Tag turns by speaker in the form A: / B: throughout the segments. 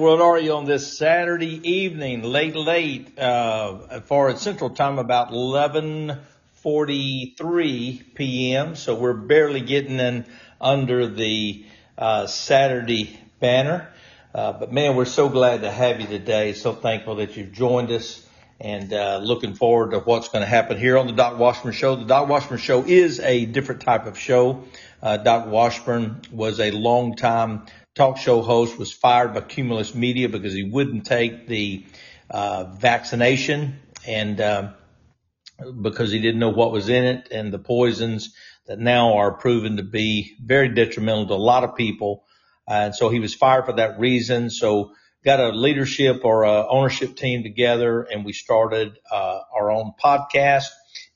A: World are you on this Saturday evening, late, late, uh, for Central Time, about 11:43 p.m. So we're barely getting in under the uh, Saturday banner. Uh, but man, we're so glad to have you today. So thankful that you've joined us and uh, looking forward to what's going to happen here on the Doc Washburn Show. The Doc Washburn Show is a different type of show. Uh, Doc Washburn was a long time talk show host, was fired by Cumulus Media because he wouldn't take the uh, vaccination and uh, because he didn't know what was in it and the poisons that now are proven to be very detrimental to a lot of people. and so he was fired for that reason. So got a leadership or a ownership team together and we started uh, our own podcast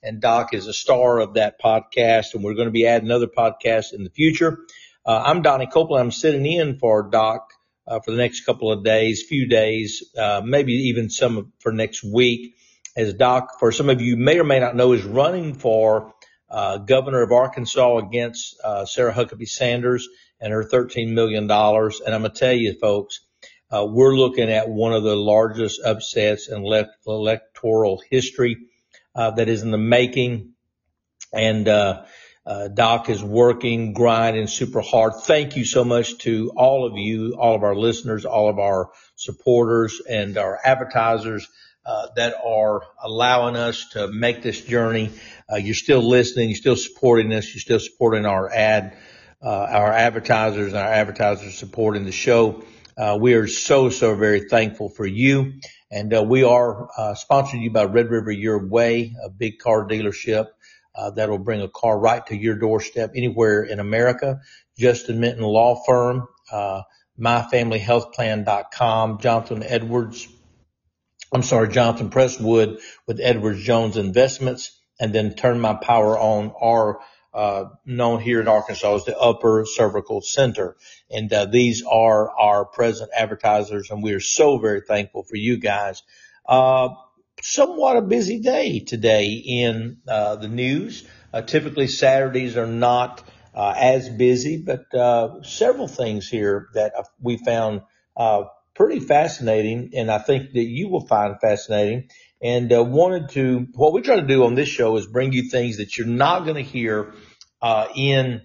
A: and Doc is a star of that podcast and we're going to be adding other podcasts in the future. Uh, I'm Donnie Copeland. I'm sitting in for Doc uh, for the next couple of days, few days, uh, maybe even some for next week. As Doc, for some of you may or may not know, is running for uh, governor of Arkansas against uh, Sarah Huckabee Sanders and her $13 million. And I'm going to tell you, folks, uh, we're looking at one of the largest upsets in le- electoral history that is in the making. And uh, Doc is working, grinding super hard. Thank you so much to all of you, all of our listeners, all of our supporters and our advertisers uh, that are allowing us to make this journey. Uh, you're still listening, you're still supporting us, you're still supporting our ad, uh, our advertisers and our advertisers supporting the show. Uh, we are so, so very thankful for you. And uh, we are sponsored you by Red River Your Way, a big car dealership uh, that'll bring a car right to your doorstep anywhere in America. Justin Minton Law Firm, uh, myfamilyhealthplan.com, Jonathan Edwards, I'm sorry, Jonathan Presswood with Edwards Jones Investments, and then Turn My Power On are uh, known here in Arkansas as the Upper Cervical Center. And uh, these are our present advertisers, and we are so very thankful for you guys. Uh, somewhat a busy day today in uh, the news. Uh, typically Saturdays are not uh, as busy, but uh, several things here that we found uh, pretty fascinating, and I think that you will find fascinating. And uh, wanted to what we try to do on this show is bring you things that you're not going to hear in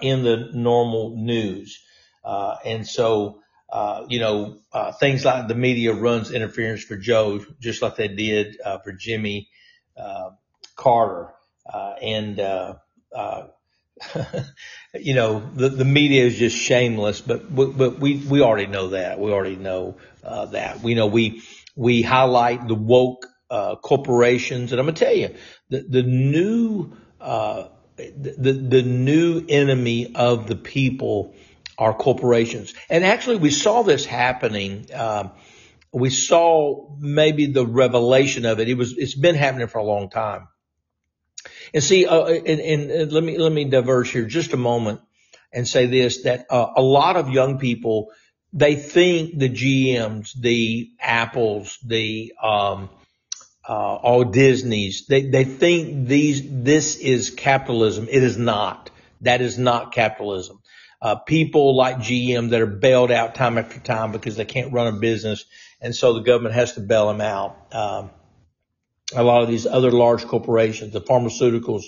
A: in the normal news. and so uh, you know, uh, things like the media runs interference for Joe, just like they did uh, for Jimmy uh, Carter, uh, and uh, you know, the the media is just shameless. But but we we already know that. We already know that. We know we we highlight the woke corporations, and I'm gonna tell you the the new the the new enemy of the people are corporations. And actually, we saw this happening. Um, we saw maybe the revelation of it. It was, it's been happening for a long time. And see, uh, and, and, and, let me, let me diverge here just a moment and say this, that uh, a lot of young people, they think the GMs, the Apples, the, um, uh, all Disney's, they, they think these, this is capitalism. It is not. That is not capitalism uh, people like GM that are bailed out time after time because they can't run a business, and so the government has to bail them out. Um, a lot of these other large corporations, the pharmaceuticals,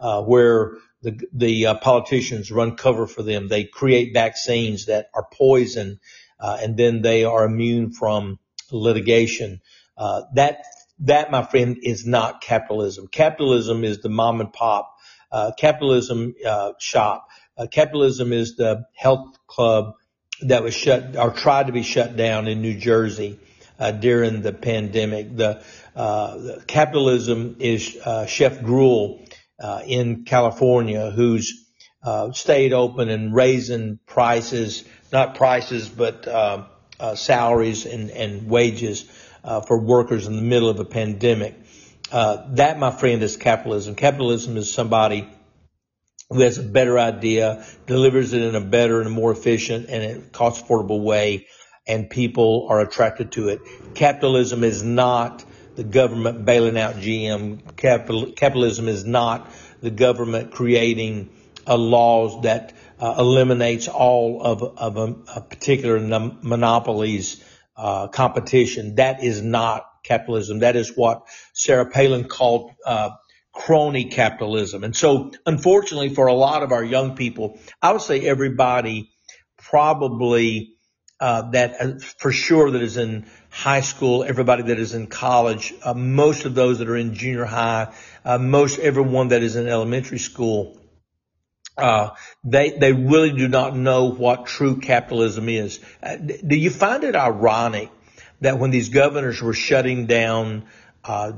A: uh, where the the uh, politicians run cover for them, they create vaccines that are poison, uh, and then they are immune from litigation. Uh, that that, my friend, is not capitalism. Capitalism is the mom and pop uh, capitalism shop uh, capitalism is the health club that was shut or tried to be shut down in New Jersey uh, during the pandemic. The, uh, the capitalism is uh, Chef Gruel uh, in California, who's uh, stayed open and raising prices, not prices, but salaries and, and wages for workers in the middle of a pandemic. that, my friend, is capitalism. Capitalism is somebody who has a better idea, delivers it in a better and more efficient and cost affordable way, and people are attracted to it. Capitalism is not the government bailing out GM. Capital, capitalism is not the government creating uh, laws that uh, eliminates all of, of a, a particular monopolies uh, competition. That is not capitalism. That is what Sarah Palin called uh, crony capitalism. And so, unfortunately, for a lot of our young people, I would say everybody probably uh, that uh, for sure that is in high school, everybody that is in college, uh, most of those that are in junior high, uh, most everyone that is in elementary school, uh, they they really do not know what true capitalism is. Do you find it ironic that when these governors were shutting down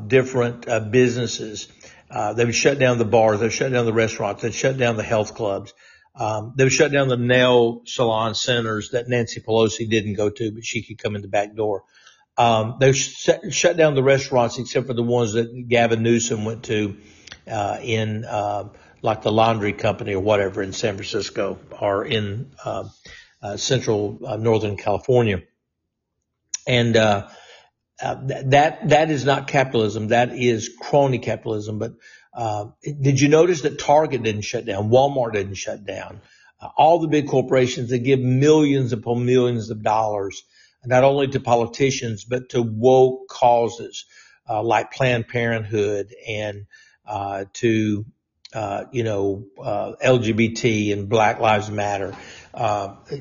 A: different businesses, they would shut down the bars, they would shut down the restaurants, they'd shut down the health clubs. Um, they would shut down the nail salon centers that Nancy Pelosi didn't go to, but she could come in the back door. Um, they shut, shut down the restaurants except for the ones that Gavin Newsom went to, uh, in, uh, like the laundry company or whatever in San Francisco or in, uh, uh central uh, Northern California. And, uh, that, that is not capitalism. That is crony capitalism. But uh, did you notice that Target didn't shut down? Walmart didn't shut down. Uh, all the big corporations that give millions upon millions of dollars, not only to politicians, but to woke causes, uh, like Planned Parenthood and, uh, to, uh, you know, uh, LGBT and Black Lives Matter.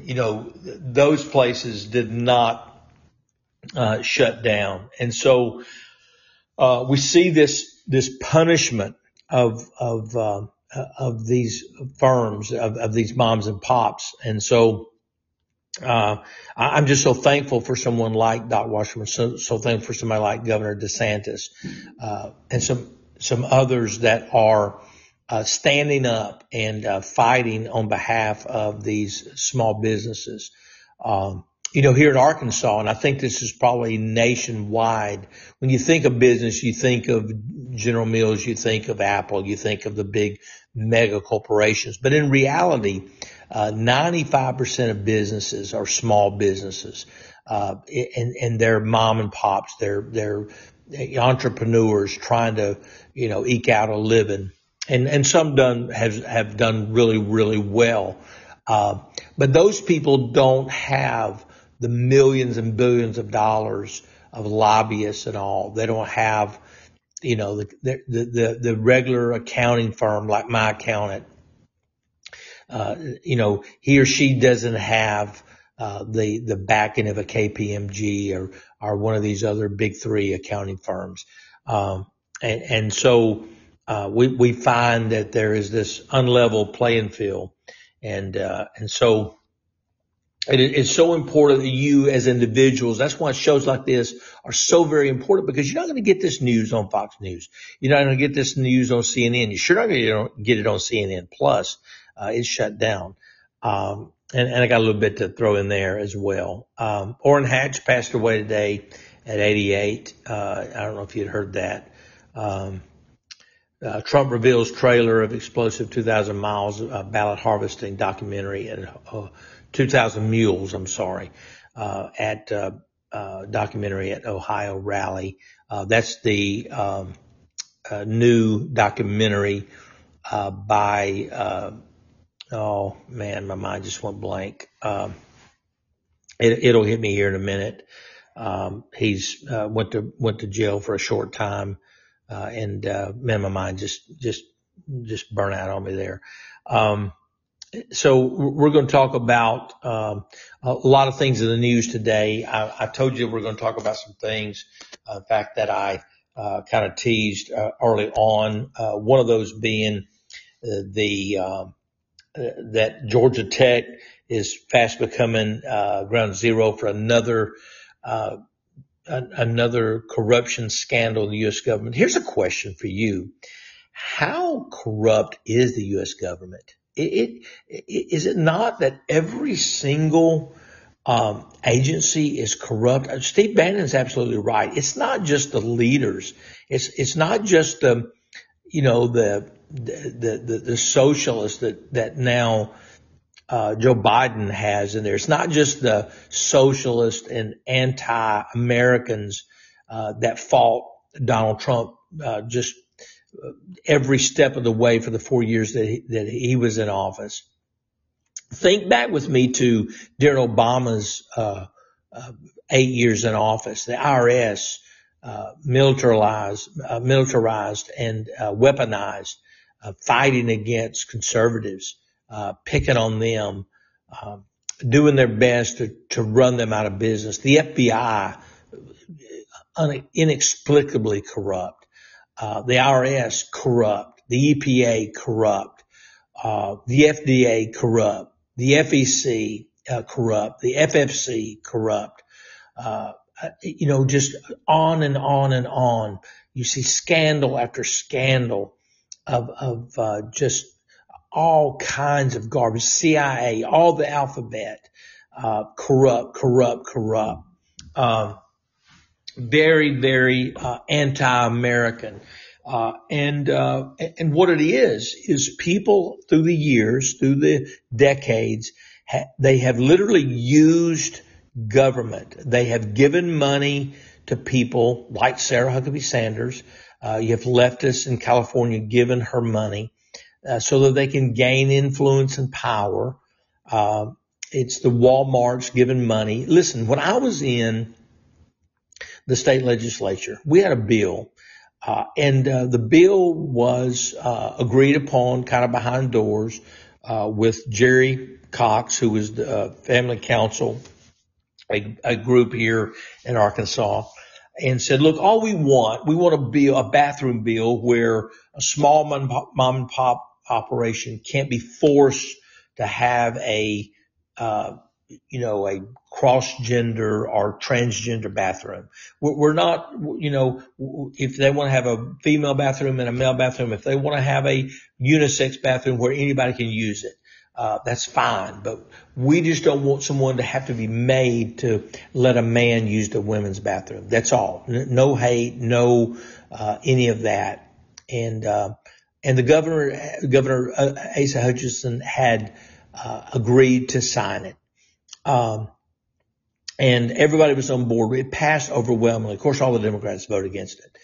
A: you know, those places did not, shut down. And so, uh, we see this, this punishment of of uh, of these firms of, of these moms and pops, and so. Uh, I'm just so thankful for someone like Doc Wasserman, so, so thankful for somebody like Governor DeSantis, uh, and some, some others that are, uh, standing up and, uh, fighting on behalf of these small businesses. Um, you know, here in Arkansas, and I think this is probably nationwide, when you think of business, you think of General Mills, you think of Apple, you think of the big mega corporations. But in reality, uh, 95% of businesses are small businesses. Uh, and, and they're mom and pops. They're, they're entrepreneurs trying to, you know, eke out a living. And, and some done, have, have done really, really well. Uh, but those people don't have the millions and billions of dollars of lobbyists and all. They don't have, you know, the, the, the, the regular accounting firm like my accountant. Uh, you know, he or she doesn't have, uh, the, the backing of a KPMG or, or one of these other big three accounting firms. Um, and, and so, uh, we, we find that there is this unlevel playing field. And, uh, and so, it's so important that you as individuals, that's why shows like this are so very important because you're not going to get this news on Fox News. You're not going to get this news on CNN. You're sure not going to get it on CNN Plus. Uh, it's shut down. Um, and, and, I got a little bit to throw in there as well. Um, Orrin Hatch passed away today at 88. Uh, I don't know if you'd heard that. Um, uh, Trump reveals trailer of explosive 2,000 miles uh, ballot harvesting documentary and uh, 2,000 mules, I'm sorry, uh, at, uh, uh, documentary at Ohio Rally. Uh, that's the, um, uh, new documentary, uh, by, oh man, my mind just went blank. Um, it, it'll hit me here in a minute. Um, he's, went to, went to jail for a short time. Uh, and, uh, man, my mind just, just, just burn out on me there. Um, so we're going to talk about um, a lot of things in the news today. I, I, told you we're going to talk about some things. Uh, in fact, that I uh, kind of teased uh, early on. Uh, one of those being uh, the um, uh, that Georgia Tech is fast becoming ground zero for another another corruption scandal in the U.S. government. Here's a question for you: How corrupt is the U.S. government? It, it, is it not that every single um, agency is corrupt? Uh, Steve Bannon is absolutely right. It's not just the leaders. It's it's not just the you know the the the, the socialists that that now uh, Joe Biden has in there. It's not just the socialist and anti-Americans uh, that fought Donald Trump uh, just every step of the way for the four years that he, that he was in office. Think back with me to during Obama's uh, uh, eight years in office, the IRS uh, militarized, uh, militarized and uh, weaponized, uh, fighting against conservatives, picking on them, um, doing their best to, to run them out of business. The FBI, inexplicably corrupt. The IRS corrupt. The EPA corrupt. the FDA corrupt the FEC uh, corrupt, the FFC corrupt, uh, you know, just on and on and on. You see scandal after scandal of, of uh, just all kinds of garbage, CIA, all the alphabet, uh, corrupt, corrupt, corrupt. Um, very, very uh, anti-American. Uh, and, uh, and what it is, is people through the years, through the decades, ha- they have literally used government. They have given money to people like Sarah Huckabee Sanders. Uh, you have leftists in California given her money, uh, so that they can gain influence and power. Uh, it's the Walmarts giving money. Listen, when I was in the state legislature, we had a bill uh, and uh, the bill was uh, agreed upon kind of behind doors uh, with Jerry Cox, who was the uh, family council, a, a, group here in Arkansas, and said, look, all we want, we want a bill, a bathroom bill where a small mom and pop operation can't be forced to have a uh, you know, a cross gender or transgender bathroom. We're not, you know, if they want to have a female bathroom and a male bathroom, if they want to have a unisex bathroom where anybody can use it, uh, that's fine. But we just don't want someone to have to be made to let a man use the women's bathroom. That's all. No hate, no, uh, any of that. And, uh, and the governor, Governor uh, Asa Hutchinson had, uh, agreed to sign it. Um, and everybody was on board. It passed overwhelmingly. Of course, all the Democrats voted against it.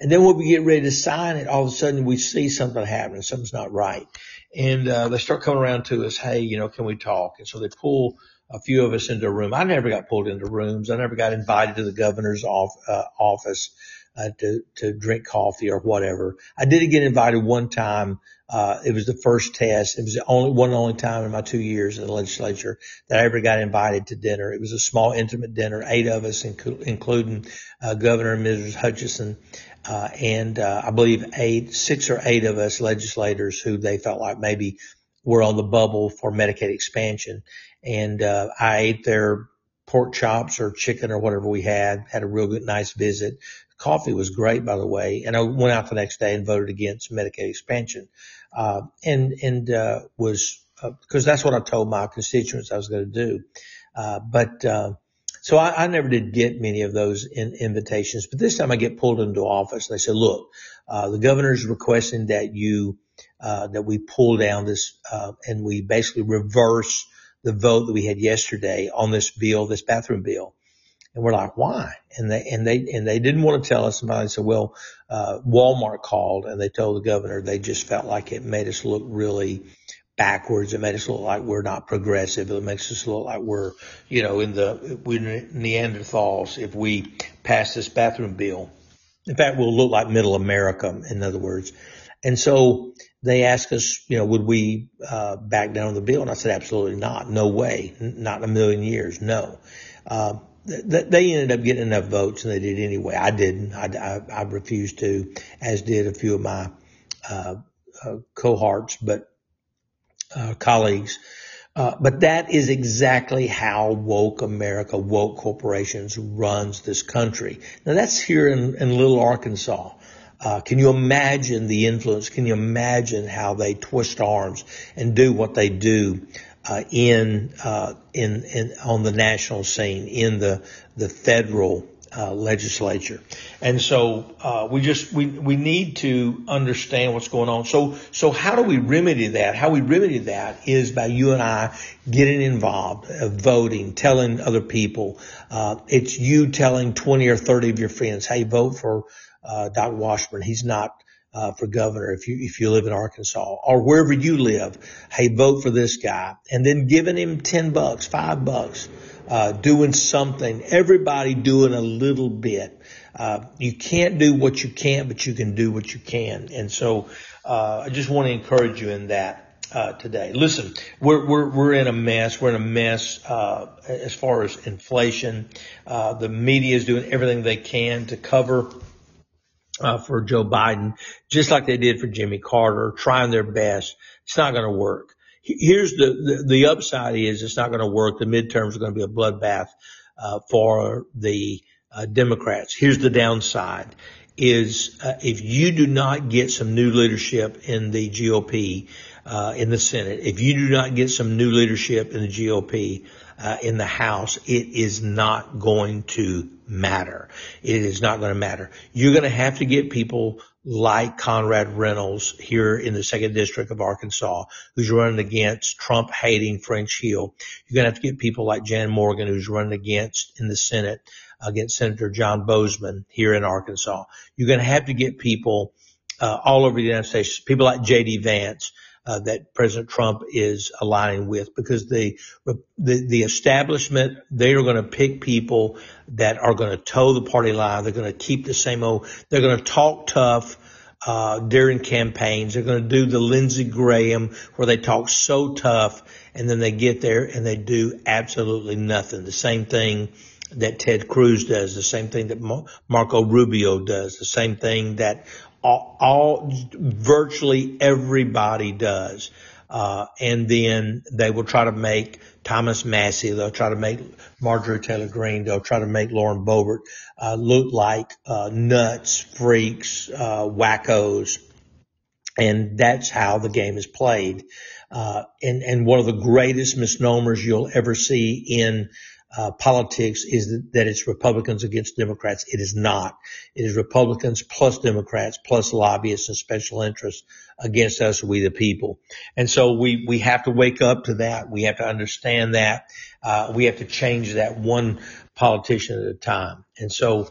A: And then when we get ready to sign it, all of a sudden we see something happening. Something's not right. And, uh, they start coming around to us. Hey, you know, can we talk? And so they pull a few of us into a room. I never got pulled into rooms. I never got invited to the governor's off, uh, office, uh, to, to drink coffee or whatever. I did get invited one time uh, it was the first test. It was the only one only time in my two years in the legislature that I ever got invited to dinner. It was a small, intimate dinner, eight of us, inc- including uh, Governor and Mrs. Hutchinson, uh, and uh, I believe eight, six or eight of us legislators who they felt like maybe were on the bubble for Medicaid expansion. And uh, I ate their pork chops or chicken or whatever we had. Had a real good, nice visit. Coffee was great, by the way. And I went out the next day and voted against Medicaid expansion. Uh, and, and, uh, was, uh, cause that's what I told my constituents I was going to do. Uh, but, uh, so I, I, never did get many of those in, invitations, but this time I get pulled into office they said, look, uh, the governor's requesting that you, that we pull down this, and we basically reverse the vote that we had yesterday on this bill, this bathroom bill. And we're like, why? And they, and they, and they didn't want to tell us. Somebody said, well, uh, Walmart called and they told the governor they just felt like it made us look really backwards. It made us look like we're not progressive. It makes us look like we're, you know, in the, we're Neanderthals if we pass this bathroom bill. In fact, we'll look like middle America, in other words. And so they asked us, you know, would we, uh, back down on the bill? And I said, absolutely not. No way. Not in a million years. No. Uh, they ended up getting enough votes and they did anyway. I didn't. I, I, I refused to, as did a few of my uh, uh, cohorts, but uh, colleagues. Uh, but that is exactly how woke America, woke corporations runs this country. Now that's here in, in Little Arkansas. Uh, can you imagine the influence? Can you imagine how they twist arms and do what they do uh, in, uh, in, in, on the national scene, in the, the federal, uh, legislature. And so, uh, we just, we, we need to understand what's going on. So, so how do we remedy that? How we remedy that is by you and I getting involved, uh, voting, telling other people, uh, it's you telling 20 or 30 of your friends, hey, vote for, uh, Dr. Washburn. He's not, uh, for governor if you if you live in Arkansas or wherever you live. Hey, vote for this guy, and then giving him ten bucks, five bucks, uh, doing something. Everybody doing a little bit. Uh, you can't do what you can't, but you can do what you can. And so uh, I just want to encourage you in that. Uh, today. Listen, we're, we're, we're in a mess. We're in a mess, uh, as far as inflation. Uh, the media is doing everything they can to cover uh, for Joe Biden, just like they did for Jimmy Carter, trying their best. It's not going to work. Here's the, the, the upside is it's not going to work. The midterms are going to be a bloodbath, uh, for the, uh, Democrats. Here's the downside is, uh, if you do not get some new leadership in the GOP, uh, in the Senate, if you do not get some new leadership in the GOP, uh, in the House, it is not going to matter. It is not going to matter. You're going to have to get people like Conrad Reynolds here in the second district of Arkansas, who's running against Trump hating French Hill. You're going to have to get people like Jan Morgan, who's running against in the Senate against Senator John Boozman here in Arkansas. You're going to have to get people uh, all over the United States, people like J.D. Vance, uh, that President Trump is aligning with because the, the, the establishment, they are going to pick people that are going to toe the party line. They're going to keep the same old, they're going to talk tough. Uh, during campaigns, they're going to do the Lindsey Graham where they talk so tough and then they get there and they do absolutely nothing. The same thing that Ted Cruz does, the same thing that Marco Rubio does, the same thing that all, all virtually everybody does. Uh, and then they will try to make Thomas Massie. they'll try to make Marjorie Taylor Greene, they'll try to make Lauren Boebert, uh, look like, uh, nuts, freaks, uh, wackos. And that's how the game is played. Uh, and, and one of the greatest misnomers you'll ever see in uh, politics is that, it's Republicans against Democrats. It is not. It is Republicans plus Democrats plus lobbyists and special interests against us, we the people. And so we, we have to wake up to that. We have to understand that. Uh, we have to change that one politician at a time. And so,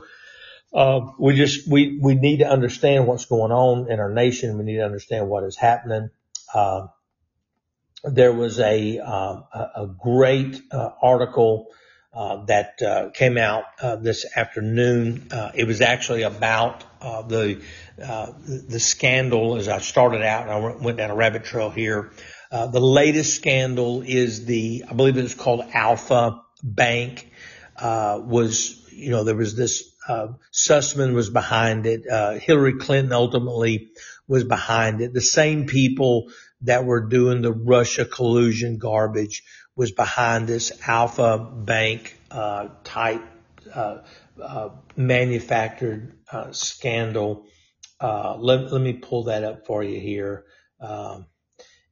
A: uh, we just, we, we need to understand what's going on in our nation. We need to understand what is happening. Uh, there was a, uh, a great uh, article uh, that uh, came out uh, this afternoon. Uh, it was actually about uh, the uh, the scandal. As I started out, and I went down a rabbit trail here. the latest scandal is the, I believe it's called Alfa Bank. was you know there was this Sussmann was behind it. Hillary Clinton ultimately was behind it. The same people that were doing the Russia collusion garbage was behind this Alfa Bank uh, type uh, uh, manufactured uh, scandal. Uh, let, let me pull that up for you here. Um,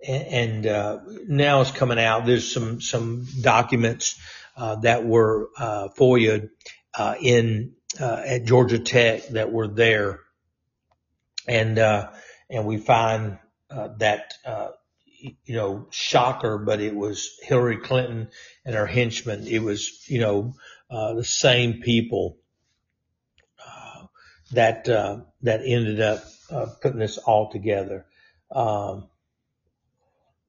A: and, uh, now it's coming out. There's some some documents that were FOIA in at Georgia Tech that were there, and and we find that you know, shocker, but it was Hillary Clinton and her henchmen. It was, you know, uh, the same people, uh, that, uh, that ended up, uh, putting this all together. Um,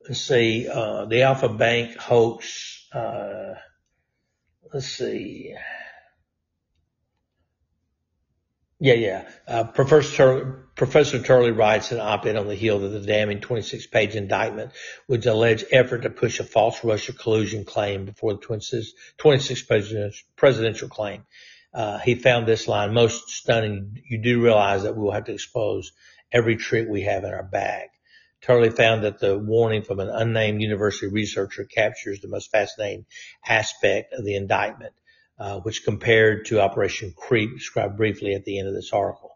A: let's see, uh, the Alfa Bank hoax, uh, let's see. Yeah, yeah. Uh, Professor Professor Turley writes an op-ed on the heel of the damning 26-page indictment, which alleged effort to push a false Russia collusion claim before the 26-page presidential claim. Uh, he found this line most stunning. You do realize that we will have to expose every trick we have in our bag. Turley found that the warning from an unnamed university researcher captures the most fascinating aspect of the indictment. Uh, which compared to Operation Creep described briefly at the end of this article.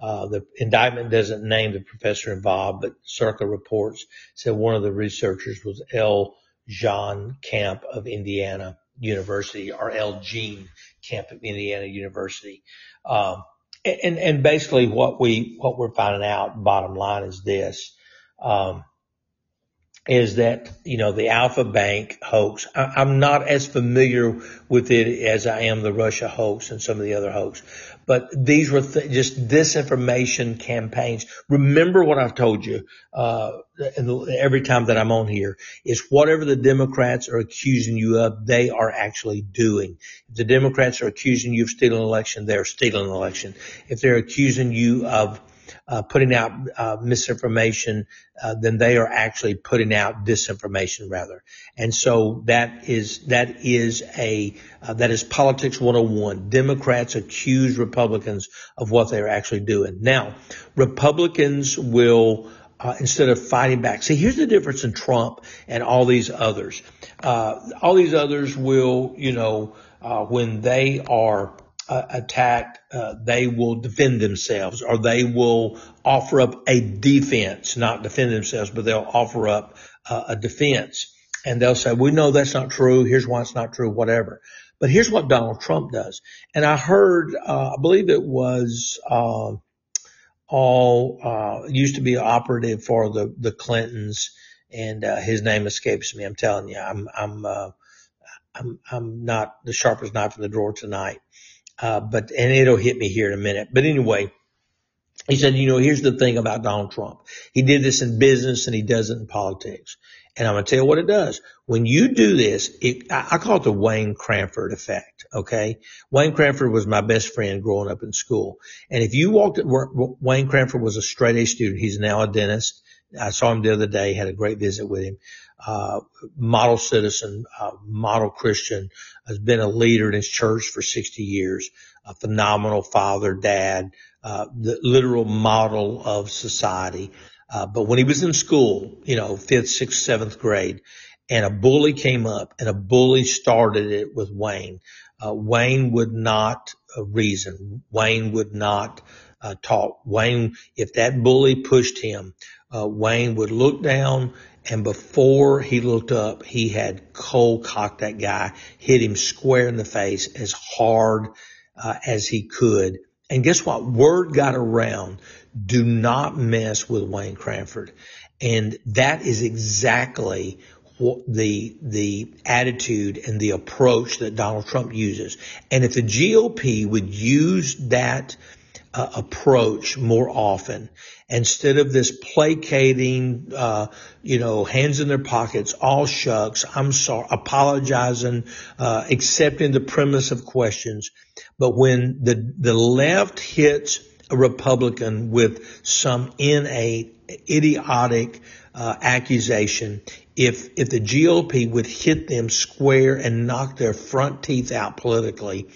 A: Uh, the indictment doesn't name the professor involved, but Circa reports said one of the researchers was L. Jean Camp of Indiana University or L. Jean Camp of Indiana University. Um, and, and basically what we, what we're finding out bottom line is this. Um, is that, you know, the Alfa Bank hoax. I, am not as familiar with it as I am the Russia hoax and some of the other hoax, but these were th- just disinformation campaigns. Remember what I've told you, uh, every time that I'm on here is whatever the Democrats are accusing you of, they are actually doing. If the Democrats are accusing you of stealing an election, they're stealing an election. If they're accusing you of uh, putting out uh, misinformation, uh, then they are actually putting out disinformation rather. And so that is that is a uh, that is politics 101. Democrats accuse Republicans of what they're actually doing. Now, Republicans will. Uh, instead of fighting back. See, here's the difference in Trump and all these others. Uh, all these others will, you know, when they are uh, attacked, uh, they will defend themselves or they will offer up a defense, not defend themselves, but they'll offer up uh, a defense and they'll say, we know that's not true. Here's why it's not true, whatever. But here's what Donald Trump does. And I heard, uh, I believe it was, um, all, uh, used to be operative for the, the Clintons and, uh, his name escapes me. I'm telling you, I'm, I'm, I'm, I'm not the sharpest knife in the drawer tonight. Uh, but, and it'll hit me here in a minute. But anyway, he said, you know, here's the thing about Donald Trump. He did this in business and he does it in politics. And I'm going to tell you what it does. When you do this, it, I call it the Wayne Cranford effect. Okay. Wayne Cranford was my best friend growing up in school. And if you walked, Wayne Cranford was a straight A student. He's now a dentist. I saw him the other day, had a great visit with him uh, model citizen, uh, model Christian, has been a leader in his church for 60 years, a phenomenal father, dad, uh, the literal model of society. Uh, but when he was in school, you know, fifth, sixth, seventh grade, and a bully came up and a bully started it with Wayne, uh, Wayne would not reason. Wayne would not talk. Wayne, if that bully pushed him, Wayne would look down and before he looked up, he had cold cocked that guy, hit him square in the face as hard uh, as he could. And guess what? Word got around. Do not mess with Wayne Cranford. And that is exactly what the, the attitude and the approach that Donald Trump uses. And if the GOP would use that uh, approach more often instead of this placating, uh, you know, hands in their pockets, all shucks, I'm sorry, apologizing, uh, accepting the premise of questions. But when the, the left hits a Republican with some innate, idiotic, uh, accusation, if, if the GOP would hit them square and knock their front teeth out politically,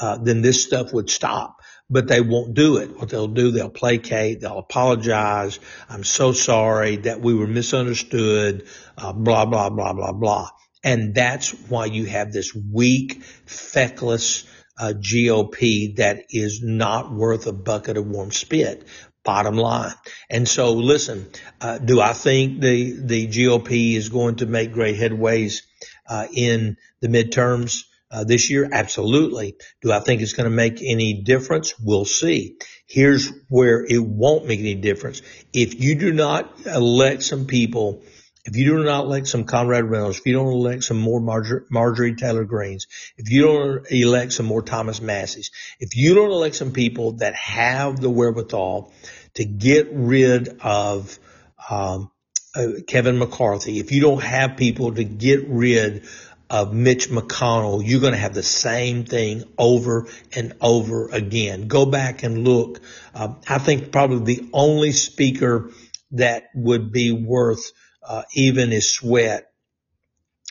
A: uh, then this stuff would stop but they won't do it. What they'll do, they'll placate, they'll apologize. I'm so sorry that we were misunderstood, uh, blah, blah, blah, blah, blah. And that's why you have this weak, feckless, uh, GOP that is not worth a bucket of warm spit. Bottom line. And so listen, uh, do I think the, the GOP is going to make great headways, uh, in the midterms? Uh, this year? Absolutely. Do I think it's going to make any difference? We'll see. Here's where it won't make any difference. If you do not elect some people, if you do not elect some Conrad Reynolds, if you don't elect some more Marjorie, Marjorie Taylor Greens, if you don't elect some more Thomas Massie's, if you don't elect some people that have the wherewithal to get rid of um, uh, Kevin McCarthy, if you don't have people to get rid of Mitch McConnell, you're going to have the same thing over and over again. Go back and look. Uh, I think probably the only speaker that would be worth uh, even his sweat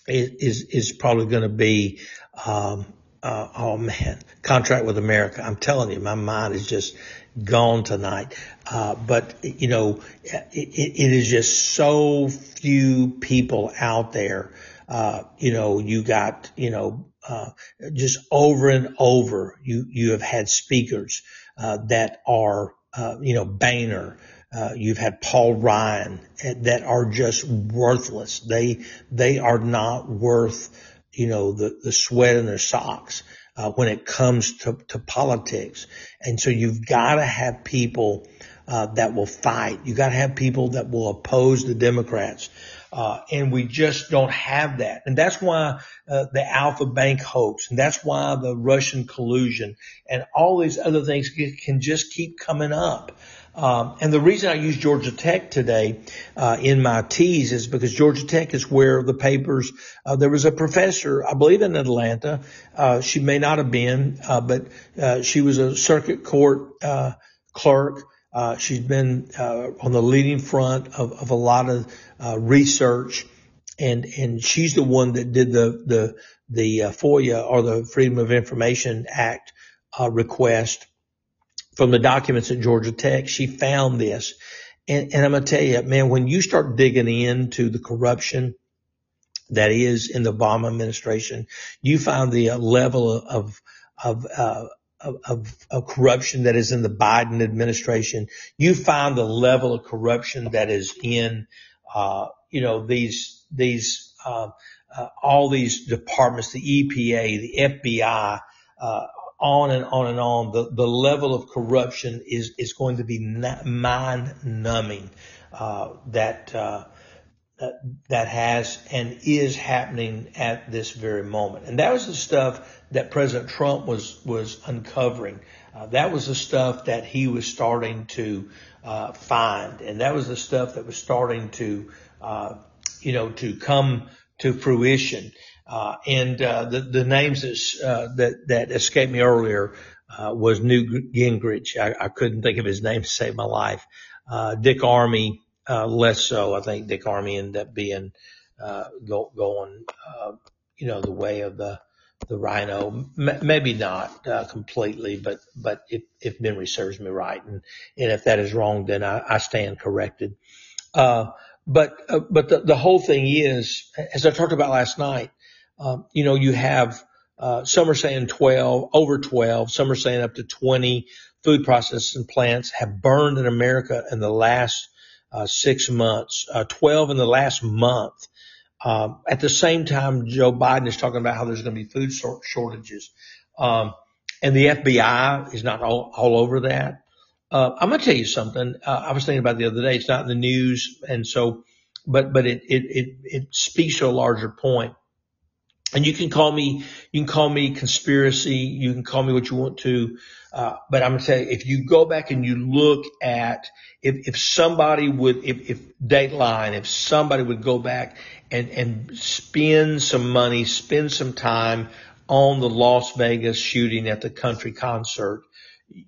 A: is is, probably going to be. Um, uh, oh man, contract with America. I'm telling you, my mind is just gone tonight. Uh, but you know, it, it is just so few people out there uh, you know, you got, you know, uh, just over and over, you, you have had speakers, uh, that are, uh, you know, Boehner, uh, you've had Paul Ryan that are just worthless. They, they are not worth, you know, the, the sweat in their socks, uh, when it comes to, to politics. And so you've got to have people, uh, that will fight. You got to have people that will oppose the Democrats. Uh, and we just don't have that. And that's why uh, the Alfa Bank hoax, and that's why the Russian collusion, and all these other things can just keep coming up. Um, and the reason I use Georgia Tech today uh, in my tease is because Georgia Tech is where the papers. Uh, there was a professor, I believe, in Atlanta. Uh, she may not have been, uh, but uh, she was a circuit court uh, clerk uh, she's been uh, on the leading front of, of a lot of uh, research, and and she's the one that did the the the uh, FOIA or the Freedom of Information Act uh, request from the documents at Georgia Tech. She found this, and and I'm gonna tell you, man, when you start digging into the corruption that is in the Obama administration, you find the level of of uh, of, of, corruption that is in the Biden administration. You find the level of corruption that is in, uh, you know, these, these, uh, uh, all these departments, the EPA, the FBI, uh, on and on and on. The, the level of corruption is, is going to be mind numbing, uh, that, uh, that has and is happening at this very moment. And that was the stuff that President Trump was was uncovering. Uh, that was the stuff that he was starting to uh, find, and that was the stuff that was starting to, uh, you know, to come to fruition. Uh, and uh, the the names that uh, that that escaped me earlier was Newt Gingrich. I, I, couldn't think of his name to save my life. Dick Armey uh, less so. I think Dick Armey ended up being uh, go, going, you know, the way of the the RINO. M- maybe not uh, completely, but but if, if memory serves me right, and and if that is wrong, then I, I stand corrected. Uh, but uh, but the, the whole thing is, as I talked about last night, um, you know, you have uh, some are saying 12, over 12, some are saying up to 20 food processing plants have burned in America in the last uh, six months, uh, 12 in the last month. Um, at the same time, Joe Biden is talking about how there's going to be food shortages. Um, and the FBI is not all, all over that. Uh, I'm going to tell you something. Uh, I was thinking about the other day. It's not in the news. And so, but, but it, it, it, it speaks to a larger point. And you can call me, you can call me conspiracy. You can call me what you want to. Uh, but I'm going to say, if you go back and you look at, if, if somebody would, if, if Dateline, if somebody would go back and, and spend some money, spend some time on the Las Vegas shooting at the country concert,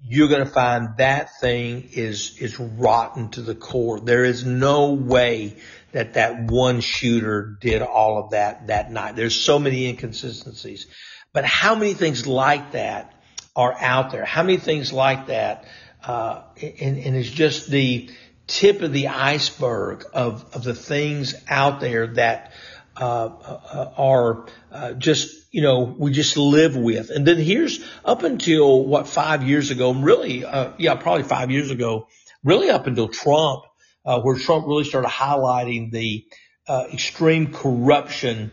A: you're going to find that thing is, is rotten to the core. There is no way that that one shooter did all of that that night. There's so many inconsistencies. But how many things like that are out there? How many things like that? Uh, and, and it's just the tip of the iceberg of, of the things out there that uh, uh, are uh, just you know we just live with. And then here's up until what five years ago, really, uh, yeah, probably five years ago, really up until Trump uh, where Trump really started highlighting the uh, extreme corruption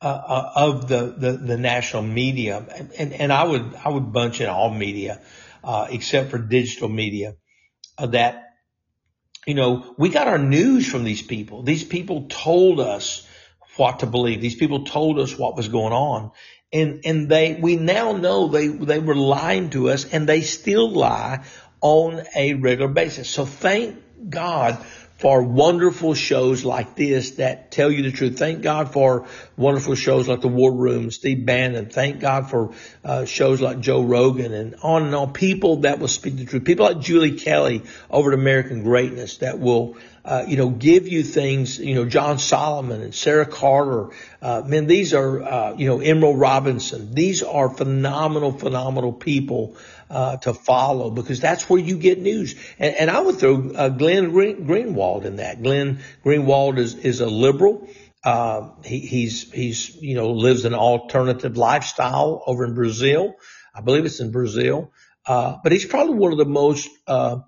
A: uh, uh, of the, the, the national media, and and I would I would bunch in all media, uh, except for digital media, uh, that you know we got our news from these people. These people told us what to believe. These people told us what was going on. And, and they, we now know they, they were lying to us and they still lie on a regular basis. So thank God for wonderful shows like this that tell you the truth. Thank God for wonderful shows like the War Room, Steve Bannon. Thank God for uh, shows like Joe Rogan and on and on. People that will speak the truth. People like Julie Kelly over at American Greatness that will, uh, you know, give you things. You know, John Solomon and Sarah Carter. Uh, man, these are, uh, you know, Emerald Robinson. These are phenomenal, phenomenal people uh, to follow because that's where you get news. And, and I would throw uh, Glenn Green, Greenwald in that. Glenn Greenwald is, is a liberal. Uh, he, he's, he's, you know, lives an alternative lifestyle over in Brazil. I believe it's in Brazil. Uh, but he's probably one of the most, uh,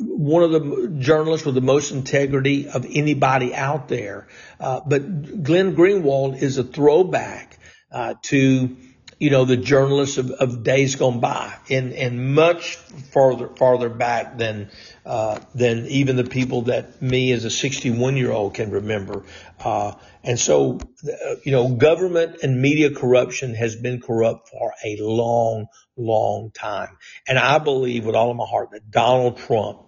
A: one of the journalists with the most integrity of anybody out there. Uh, but Glenn Greenwald is a throwback, uh, to you know, the journalists of, of days gone by and, and much farther, farther back than, uh, than even the people that me as a 61 year old can remember. Uh, and so, uh, you know, government and media corruption has been corrupt for a long, long time. And I believe with all of my heart that Donald Trump,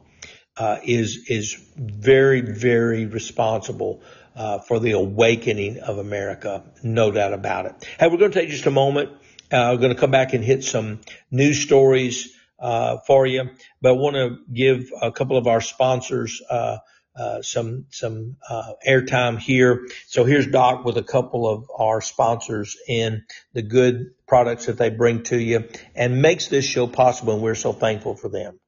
A: uh, is, is very, very responsible uh, for the awakening of America. No doubt about it. Hey, we're going to take just a moment. Uh, we're going to come back and hit some news stories uh, for you, but I want to give a couple of our sponsors uh, uh, some some uh, airtime here. So here's Doc with a couple of our sponsors and the good products that they bring to you and makes this show possible, and we're so thankful for them.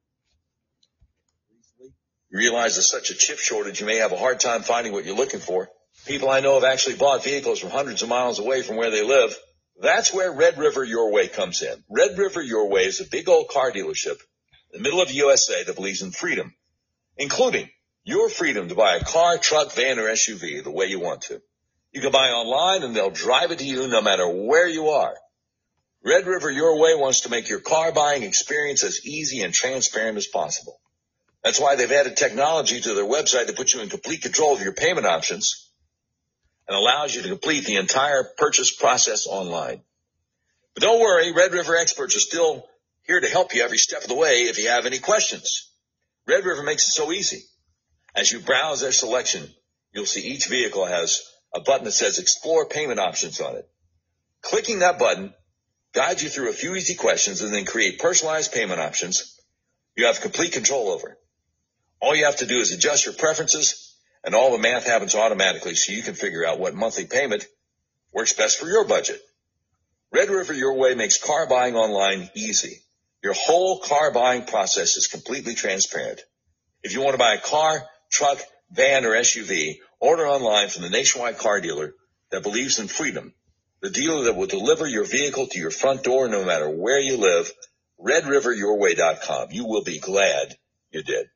B: Realize there's such a chip shortage, you may have a hard time finding what you're looking for. People I know have actually bought vehicles from hundreds of miles away from where they live. That's where Red River Your Way comes in. Red River Your Way is a big old car dealership in the middle of the USA that believes in freedom, including your freedom to buy a car, truck, van, or SUV the way you want to. You can buy online and they'll drive it to you no matter where you are. Red River Your Way wants to make your car buying experience as easy and transparent as possible. That's why they've added technology to their website to put you in complete control of your payment options and allows you to complete the entire purchase process online. But don't worry, Red River experts are still here to help you every step of the way if you have any questions. Red River makes it so easy. As you browse their selection, you'll see each vehicle has a button that says explore payment options on it. Clicking that button guides you through a few easy questions and then create personalized payment options you have complete control over. All you have to do is adjust your preferences and all the math happens automatically so you can figure out what monthly payment works best for your budget. Red River Your Way makes car buying online easy. Your whole car buying process is completely transparent. If you want to buy a car, truck, van, or SUV, order online from the nationwide car dealer that believes in freedom. The dealer that will deliver your vehicle to your front door no matter where you live. RedRiverYourWay.com. You will be glad you did.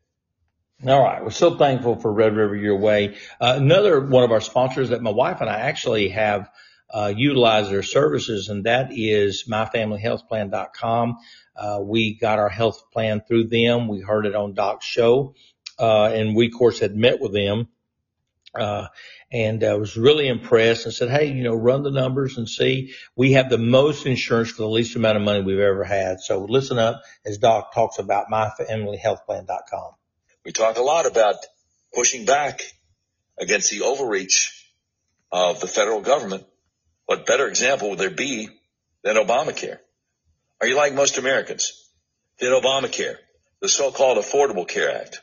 A: All right. We're so thankful for Red River Your Way. Uh, another one of our sponsors that my wife and I actually have uh, utilized their services, and that is myfamilyhealthplan.com. Uh, we got our health plan through them. We heard it on Doc's show, uh, and we, of course, had met with them. Uh, and I was really impressed and said, Hey, you know, run the numbers and see. We have the most insurance for the least amount of money we've ever had. So listen up as Doc talks about myfamilyhealthplan.com.
B: We talk a lot about pushing back against the overreach of the federal government. What better example would there be than Obamacare? Are you like most Americans? Did Obamacare, the so-called Affordable Care Act,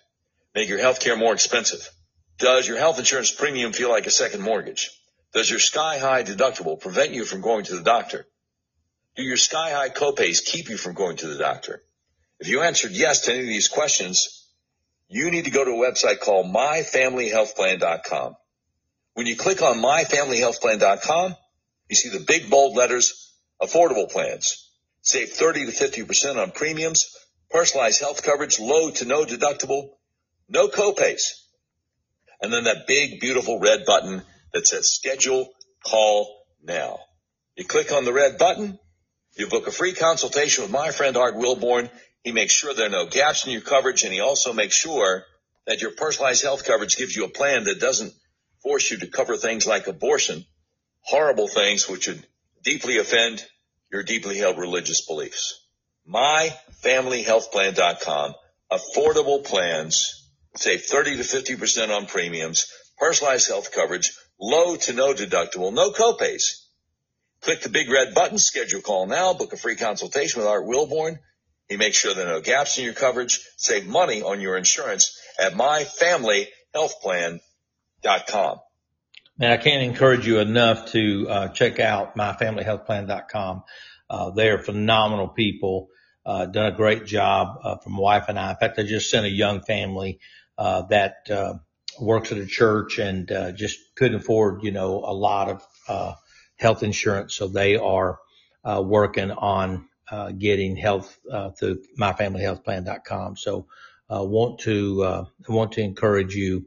B: make your health care more expensive? Does your health insurance premium feel like a second mortgage? Does your sky high deductible prevent you from going to the doctor? Do your sky high copays keep you from going to the doctor? If you answered yes to any of these questions, you need to go to a website called myfamilyhealthplan.com. When you click on myfamilyhealthplan.com, you see the big bold letters, affordable plans. Save 30 to 50% on premiums, personalized health coverage, low to no deductible, no copays. And then that big, beautiful red button that says schedule call now. You click on the red button, you book a free consultation with my friend Art Wilborn. He makes sure there are no gaps in your coverage and he also makes sure that your personalized health coverage gives you a plan that doesn't force you to cover things like abortion, horrible things which would deeply offend your deeply held religious beliefs. MyFamilyHealthPlan.com. Affordable plans. Save 30 to 50% on premiums. Personalized health coverage. Low to no deductible. No copays. Click the big red button. Schedule call now. Book a free consultation with Art Wilborn. He makes sure there are no gaps in your coverage. Save money on your insurance at myfamilyhealthplan.com.
A: And I can't encourage you enough to uh, check out myfamilyhealthplan.com. Uh, they're phenomenal people, uh, done a great job uh, from wife and I. In fact, I just sent a young family uh, that uh, works at a church and uh, just couldn't afford, you know, a lot of uh, health insurance. So they are uh, working on uh, getting health uh, through myfamilyhealthplan.com. So uh, want to uh, want to encourage you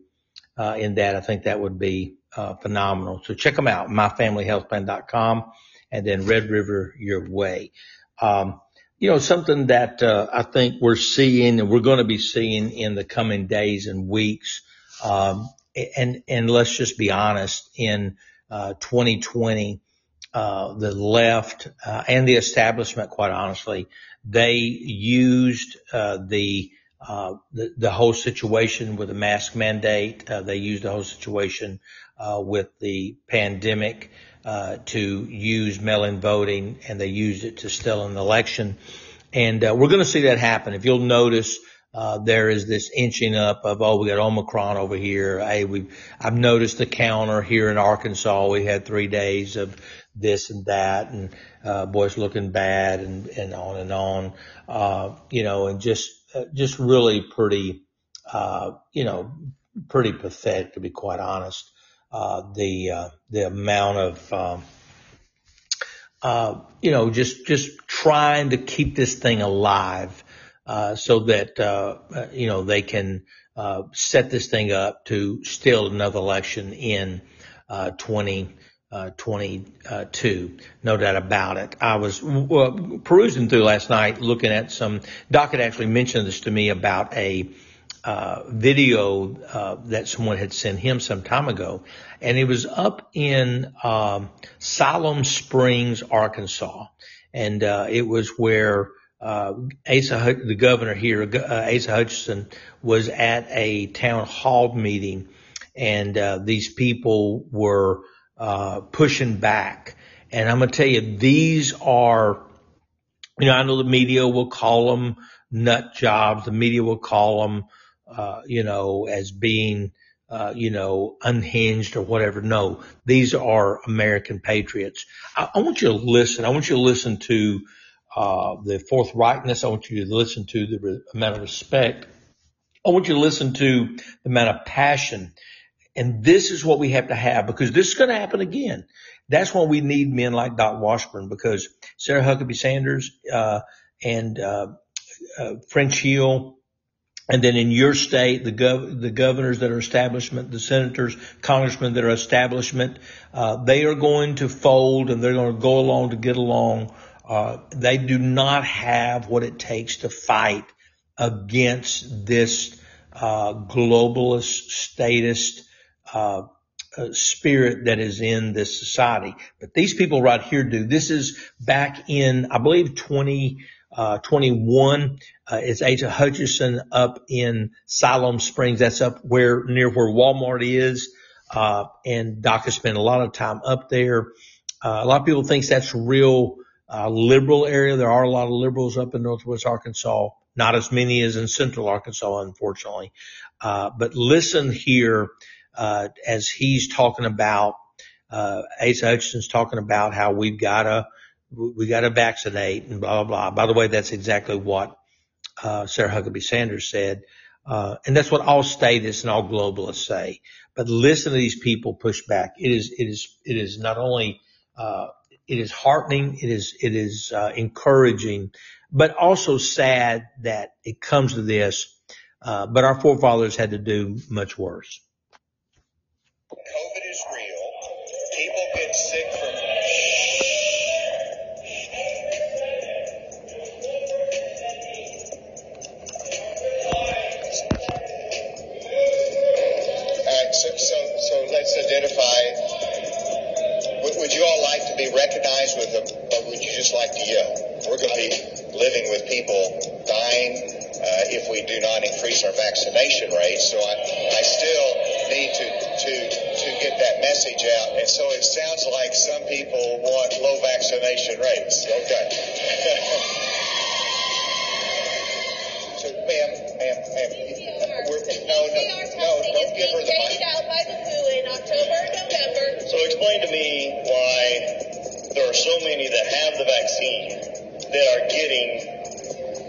A: uh, in that. I think that would be uh, phenomenal. So check them out, myfamilyhealthplan.com, and then Red River your way. Um, you know, something that I think we're seeing and we're going to be seeing in the coming days and weeks. Um, and and let's just be honest, in uh, 2020, uh, the left uh, and the establishment, quite honestly, they used uh, the, uh, the, the whole situation with the mask mandate. Uh, they used the whole situation with the pandemic to use mail-in voting, and they used it to steal an election. And we're going to see that happen. If you'll notice, uh, there is this inching up of, oh, we got Omicron over here. Hey, we, I've noticed the counter here in Arkansas. We had three days of this and that and, uh, boys looking bad and, and on and on. Uh, you know, and just, uh, just really pretty, uh, you know, pretty pathetic to be quite honest. Uh, the, uh, the amount of, um, uh, you know, just, just trying to keep this thing alive uh, so that, uh, you know, they can, uh, set this thing up to steal another election in, uh, 2022. No doubt about it. I was perusing through last night looking at some, Doc had actually mentioned this to me about a, uh, video uh, that someone had sent him some time ago, and it was up in um, Siloam Springs, Arkansas, and uh, it was where uh, Asa, the governor here, uh, Asa Hutchinson, was at a town hall meeting, and uh, these people were uh, pushing back. And I'm going to tell you, these are, you know, I know the media will call them nut jobs. The media will call them, uh, you know, as being, uh, you know, unhinged or whatever. No, these are American patriots. I, I want you to listen. I want you to listen to uh, the forthrightness. I want you to listen to the re- amount of respect. I want you to listen to the amount of passion. And this is what we have to have because this is going to happen again. That's why we need men like Doc Washburn because Sarah Huckabee Sanders, uh, and, uh, uh, French Hill, and then in your state, the gov- the governors that are establishment, the senators, congressmen that are establishment, uh, they are going to fold and they're going to go along to get along uh, they do not have what it takes to fight against this uh, globalist, statist uh, uh, spirit that is in this society. But these people right here do. This is back in, I believe, 2021. Uh, it's Asa Hutchinson up in Siloam Springs. That's up where near where Walmart is. and Doc has spent a lot of time up there. a lot of people think that's real uh, liberal area. There are a lot of liberals up in Northwest Arkansas, not as many as in Central Arkansas, unfortunately. Uh, but listen here, uh, as he's talking about, uh, Asa Hutchinson's talking about how we've got to, we got to vaccinate and blah, blah, blah. By the way, that's exactly what, uh, Sarah Huckabee Sanders said. Uh, and that's what all statists and all globalists say. But listen to these people push back. It is, it is, it is not only, uh, it is heartening. It is, it is uh, encouraging, but also sad that it comes to this. Uh, but our forefathers had to do much worse.
C: COVID is real. People get sick from uh, so, so, so let's identify would you all like to be recognized with them, or would you just like to yell? We're going to be living with people dying uh, if we do not increase our vaccination rate. So I, I still need to, to get that message out. And so it sounds like some people want low vaccination rates. Okay. so, ma'am, ma'am, ma'am. We're, no, no, no, don't give her the mic.
D: out by the WHO in October, November.
C: So explain to me why there are so many that have the vaccine that are getting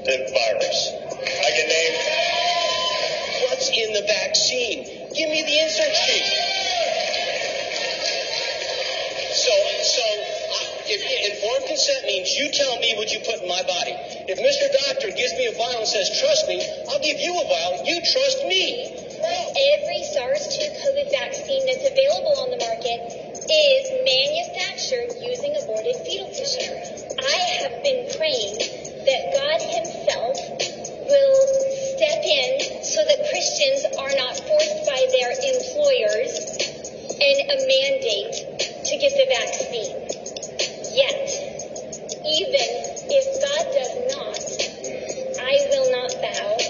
C: the virus. I can name.
E: What's in the vaccine? Give me the insert sheet. informed consent means you tell me what you put in my body. If Mr. Doctor gives me a vial and says, trust me, I'll give you a vial. You trust me.
D: Well, every SARS-2 COVID vaccine that's available on the market is manufactured using aborted fetal
F: tissue. I have been praying that God himself will step in so that Christians are not forced by their employers and a mandate to get the vaccine. Yet, even if God does not, I will not
A: bow.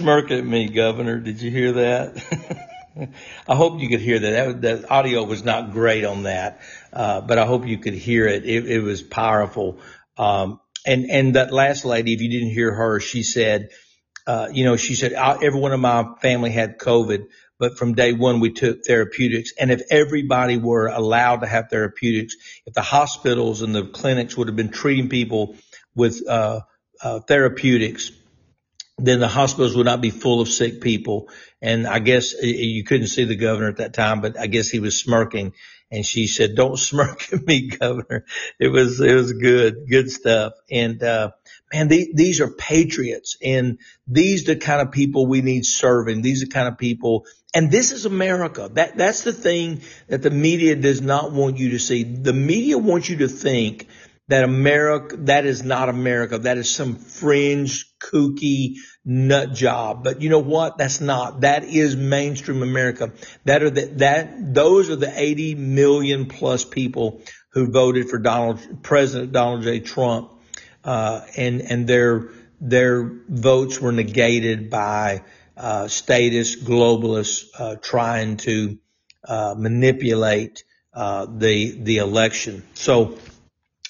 A: Smirk at me, Governor. Did you hear that? I hope you could hear that. that. The audio was not great on that, uh, but I hope you could hear it. It, it was powerful. Um, and and that last lady, if you didn't hear her, she said, uh, you know, she said everyone in my family had COVID, but from day one we took therapeutics. And if everybody were allowed to have therapeutics, if the hospitals and the clinics would have been treating people with uh, uh, therapeutics, then the hospitals would not be full of sick people. And I guess you couldn't see the governor at that time, but I guess he was smirking. And she said, "Don't smirk at me, governor." It was it was good, good stuff. And uh, man, these, these are patriots, and these are the kind of people we need serving. These are the kind of people, and this is America. That that's the thing that the media does not want you to see. The media wants you to think that America, that is not America. That is some fringe, kooky nut job. But you know what? That's not. That is mainstream America. That are the, that, those are the 80 million plus people who voted for Donald, President Donald J. Trump. Uh, and, and their, their votes were negated by, uh, statists, globalists, uh, trying to, uh, manipulate, uh, the, the election. So,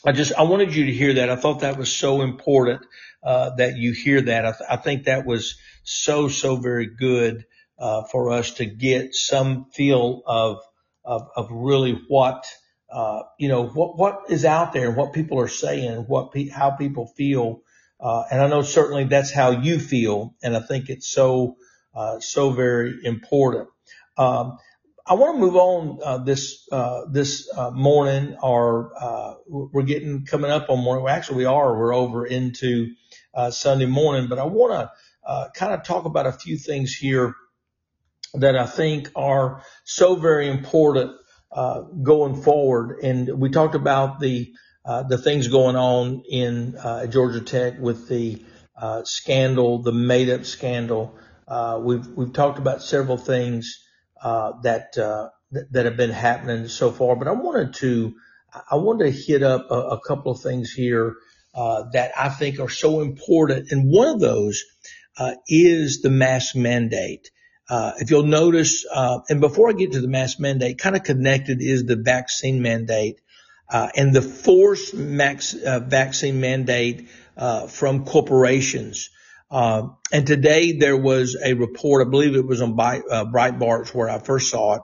A: I just, I wanted you to hear that. I thought that was so important, uh, that you hear that. I, th- I, think that was so, so very good, uh, for us to get some feel of, of, of really what, uh, you know, what, what is out there and what people are saying, what, pe- how people feel. Uh, and I know certainly that's how you feel. And I think it's so, uh, so very important. Um, I want to move on uh, this uh, this uh, morning, or uh, we're getting coming up on morning. Well, actually, we are. We're over into uh, Sunday morning, but I want to uh, kind of talk about a few things here that I think are so very important going forward. And we talked about the the things going on in Georgia Tech with the scandal, the made up scandal. we've we've talked about several things that, uh, that have been happening so far. But I wanted to I wanted to hit up a, a couple of things here uh, that I think are so important, and one of those uh, is the mask mandate. Uh, if you'll notice, uh, and before I get to the mask mandate, kind of connected is the vaccine mandate and the forced max, vaccine mandate from corporations. Uh, and today there was a report, I believe it was on uh, Breitbart where I first saw it.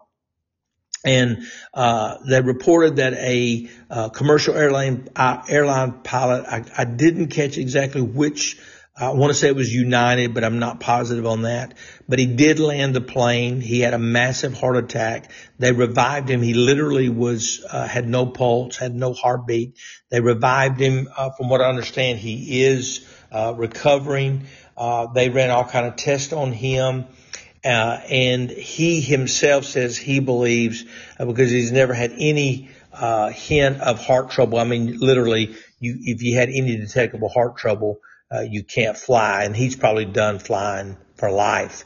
A: And, uh, they reported that a, uh, commercial airline, uh, airline pilot, I, I, didn't catch exactly which, I want to say it was United, but I'm not positive on that. But he did land the plane. He had a massive heart attack. They revived him. He literally was, uh, had no pulse, had no heartbeat. They revived him. from what I understand, he is, uh, recovering. Uh, they ran all kind of tests on him. Uh, and he himself says he believes uh, because he's never had any uh, hint of heart trouble. I mean, literally, you if you had any detectable heart trouble, you can't fly, and he's probably done flying for life.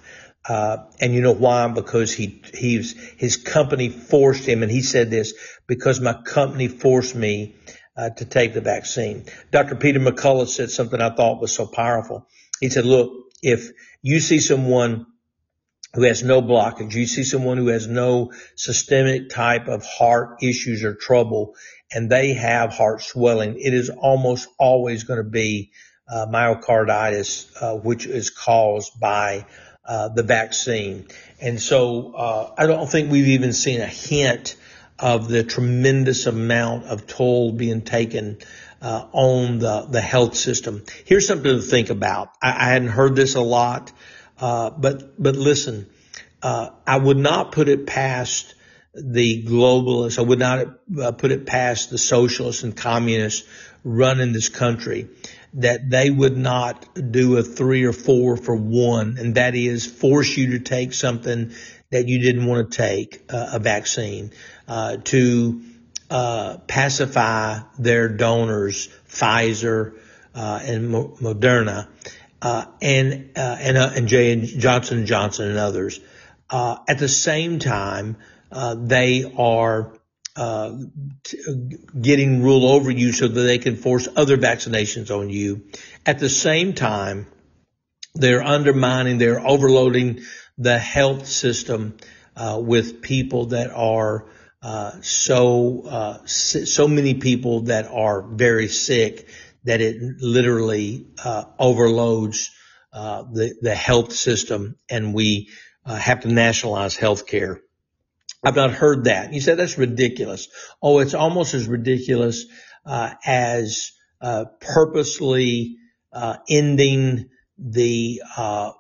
A: Uh, and you know why? Because he he's his company forced him, and he said this because my company forced me uh, to take the vaccine. Dr. Peter McCullough said something I thought was so powerful. He said, look, if you see someone who has no blockage, you see someone who has no systemic type of heart issues or trouble, and they have heart swelling, it is almost always going to be uh, myocarditis, uh, which is caused by uh, the vaccine. And so uh, I don't think we've even seen a hint of the tremendous amount of toll being taken uh, on the, the health system. Here's something to think about. I, I hadn't heard this a lot, uh, but but listen, uh, I would not put it past the globalists, I would not uh, put it past the socialists and communists running this country that they would not do a three or four for one, and that is force you to take something that you didn't want to take, uh, a vaccine, uh, to uh, pacify their donors, Pfizer uh, and Moderna, uh, and and and J and Johnson Johnson and others. at the same time, they are uh, getting rule over you so that they can force other vaccinations on you. At the same time, they're undermining, they're overloading the health system uh, with people that are uh, so uh, so many people that are very sick that it literally uh, overloads uh, the the health system, and we have to nationalize health care. I've not heard that. You said that's ridiculous. Oh, it's almost as ridiculous uh, as uh, purposely uh, ending the uh,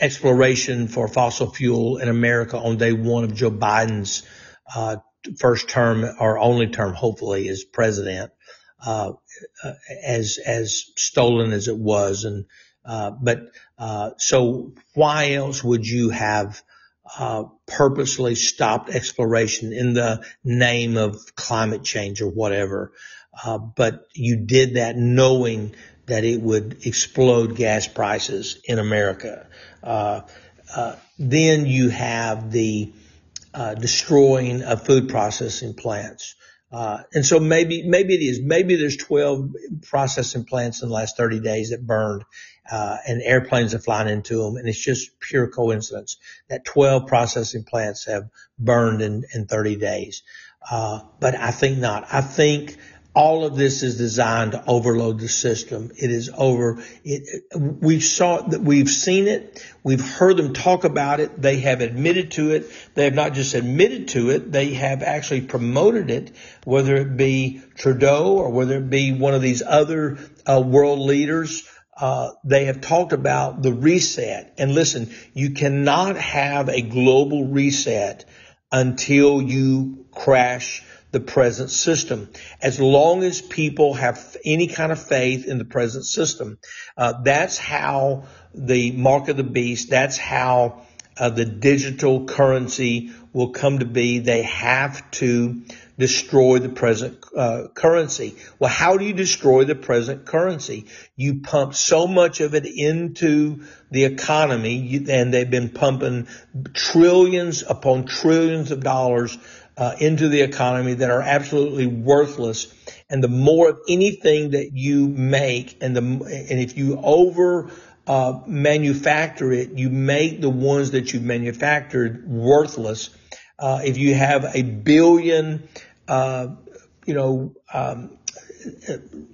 A: exploration for fossil fuel in America on day one of Joe Biden's uh, first term or only term, hopefully, as president. Uh, as as stolen as it was, and but so why else would you have uh, purposely stopped exploration in the name of climate change or whatever. Uh, but you did that knowing that it would explode gas prices in America. Uh, uh then you have the uh, destroying food processing plants. Uh, and so maybe, maybe it is, maybe there's 12 processing plants in the last 30 days that burned, uh, and airplanes are flying into them. And it's just pure coincidence that 12 processing plants have burned in, in 30 days. Uh, but I think not. I think all of this is designed to overload the system. It is over. It, we've saw that we've seen it. We've heard them talk about it. They have admitted to it. They have not just admitted to it. They have actually promoted it, whether it be Trudeau or whether it be one of these other uh, world leaders. Uh, they have talked about the reset. And listen, you cannot have a global reset until you crash the present system. As long as people have any kind of faith in the present system, uh, that's how the mark of the beast, that's how uh, the digital currency will come to be. They have to destroy the present uh, currency. Well, how do you destroy the present currency? You pump so much of it into the economy, and they've been pumping trillions upon trillions of dollars uh, into the economy that are absolutely worthless. And the more of anything that you make, and the and if you over uh, manufacture it, you make the ones that you've manufactured worthless. Uh, if you have a billion, uh, you know, um,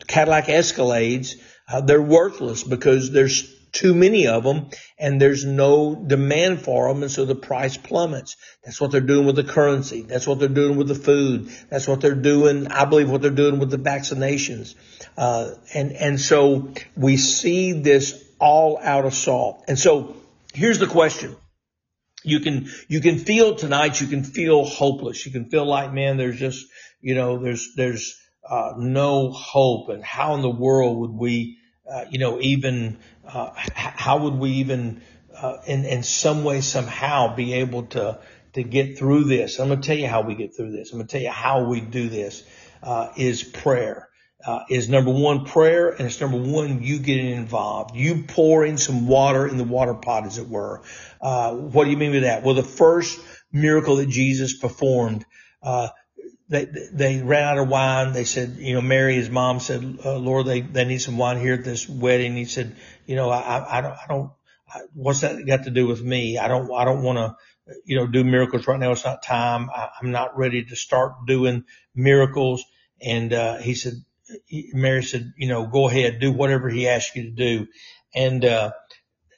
A: Cadillac Escalades, uh, they're worthless because there's too many of them and there's no demand for them. And so the price plummets. That's what they're doing with the currency. That's what they're doing with the food. That's what they're doing. I believe what they're doing with the vaccinations. Uh, and, and so we see this all out assault. And so here's the question. You can, you can feel tonight, you can feel hopeless. You can feel like, man, there's just, you know, there's, there's, uh, no hope and how in the world would we, uh, you know, even uh, how would we even, uh, in in some way somehow be able to to get through this? I'm going to tell you how we get through this. I'm going to tell you how we do this. Uh, is prayer. Uh, is number one prayer, and it's number one you getting involved. You pour in some water in the water pot, as it were. Uh, what do you mean by that? Well, the first miracle that Jesus performed, uh, they they ran out of wine. They said, you know, Mary, his mom said, uh, Lord, they they need some wine here at this wedding. He said, you know, I I don't I don't. I, What's that got to do with me? I don't I don't want to, you know, do miracles right now. It's not time. I, I'm not ready to start doing miracles. And uh, he said, he, Mary said, you know, go ahead, do whatever he asks you to do. And uh,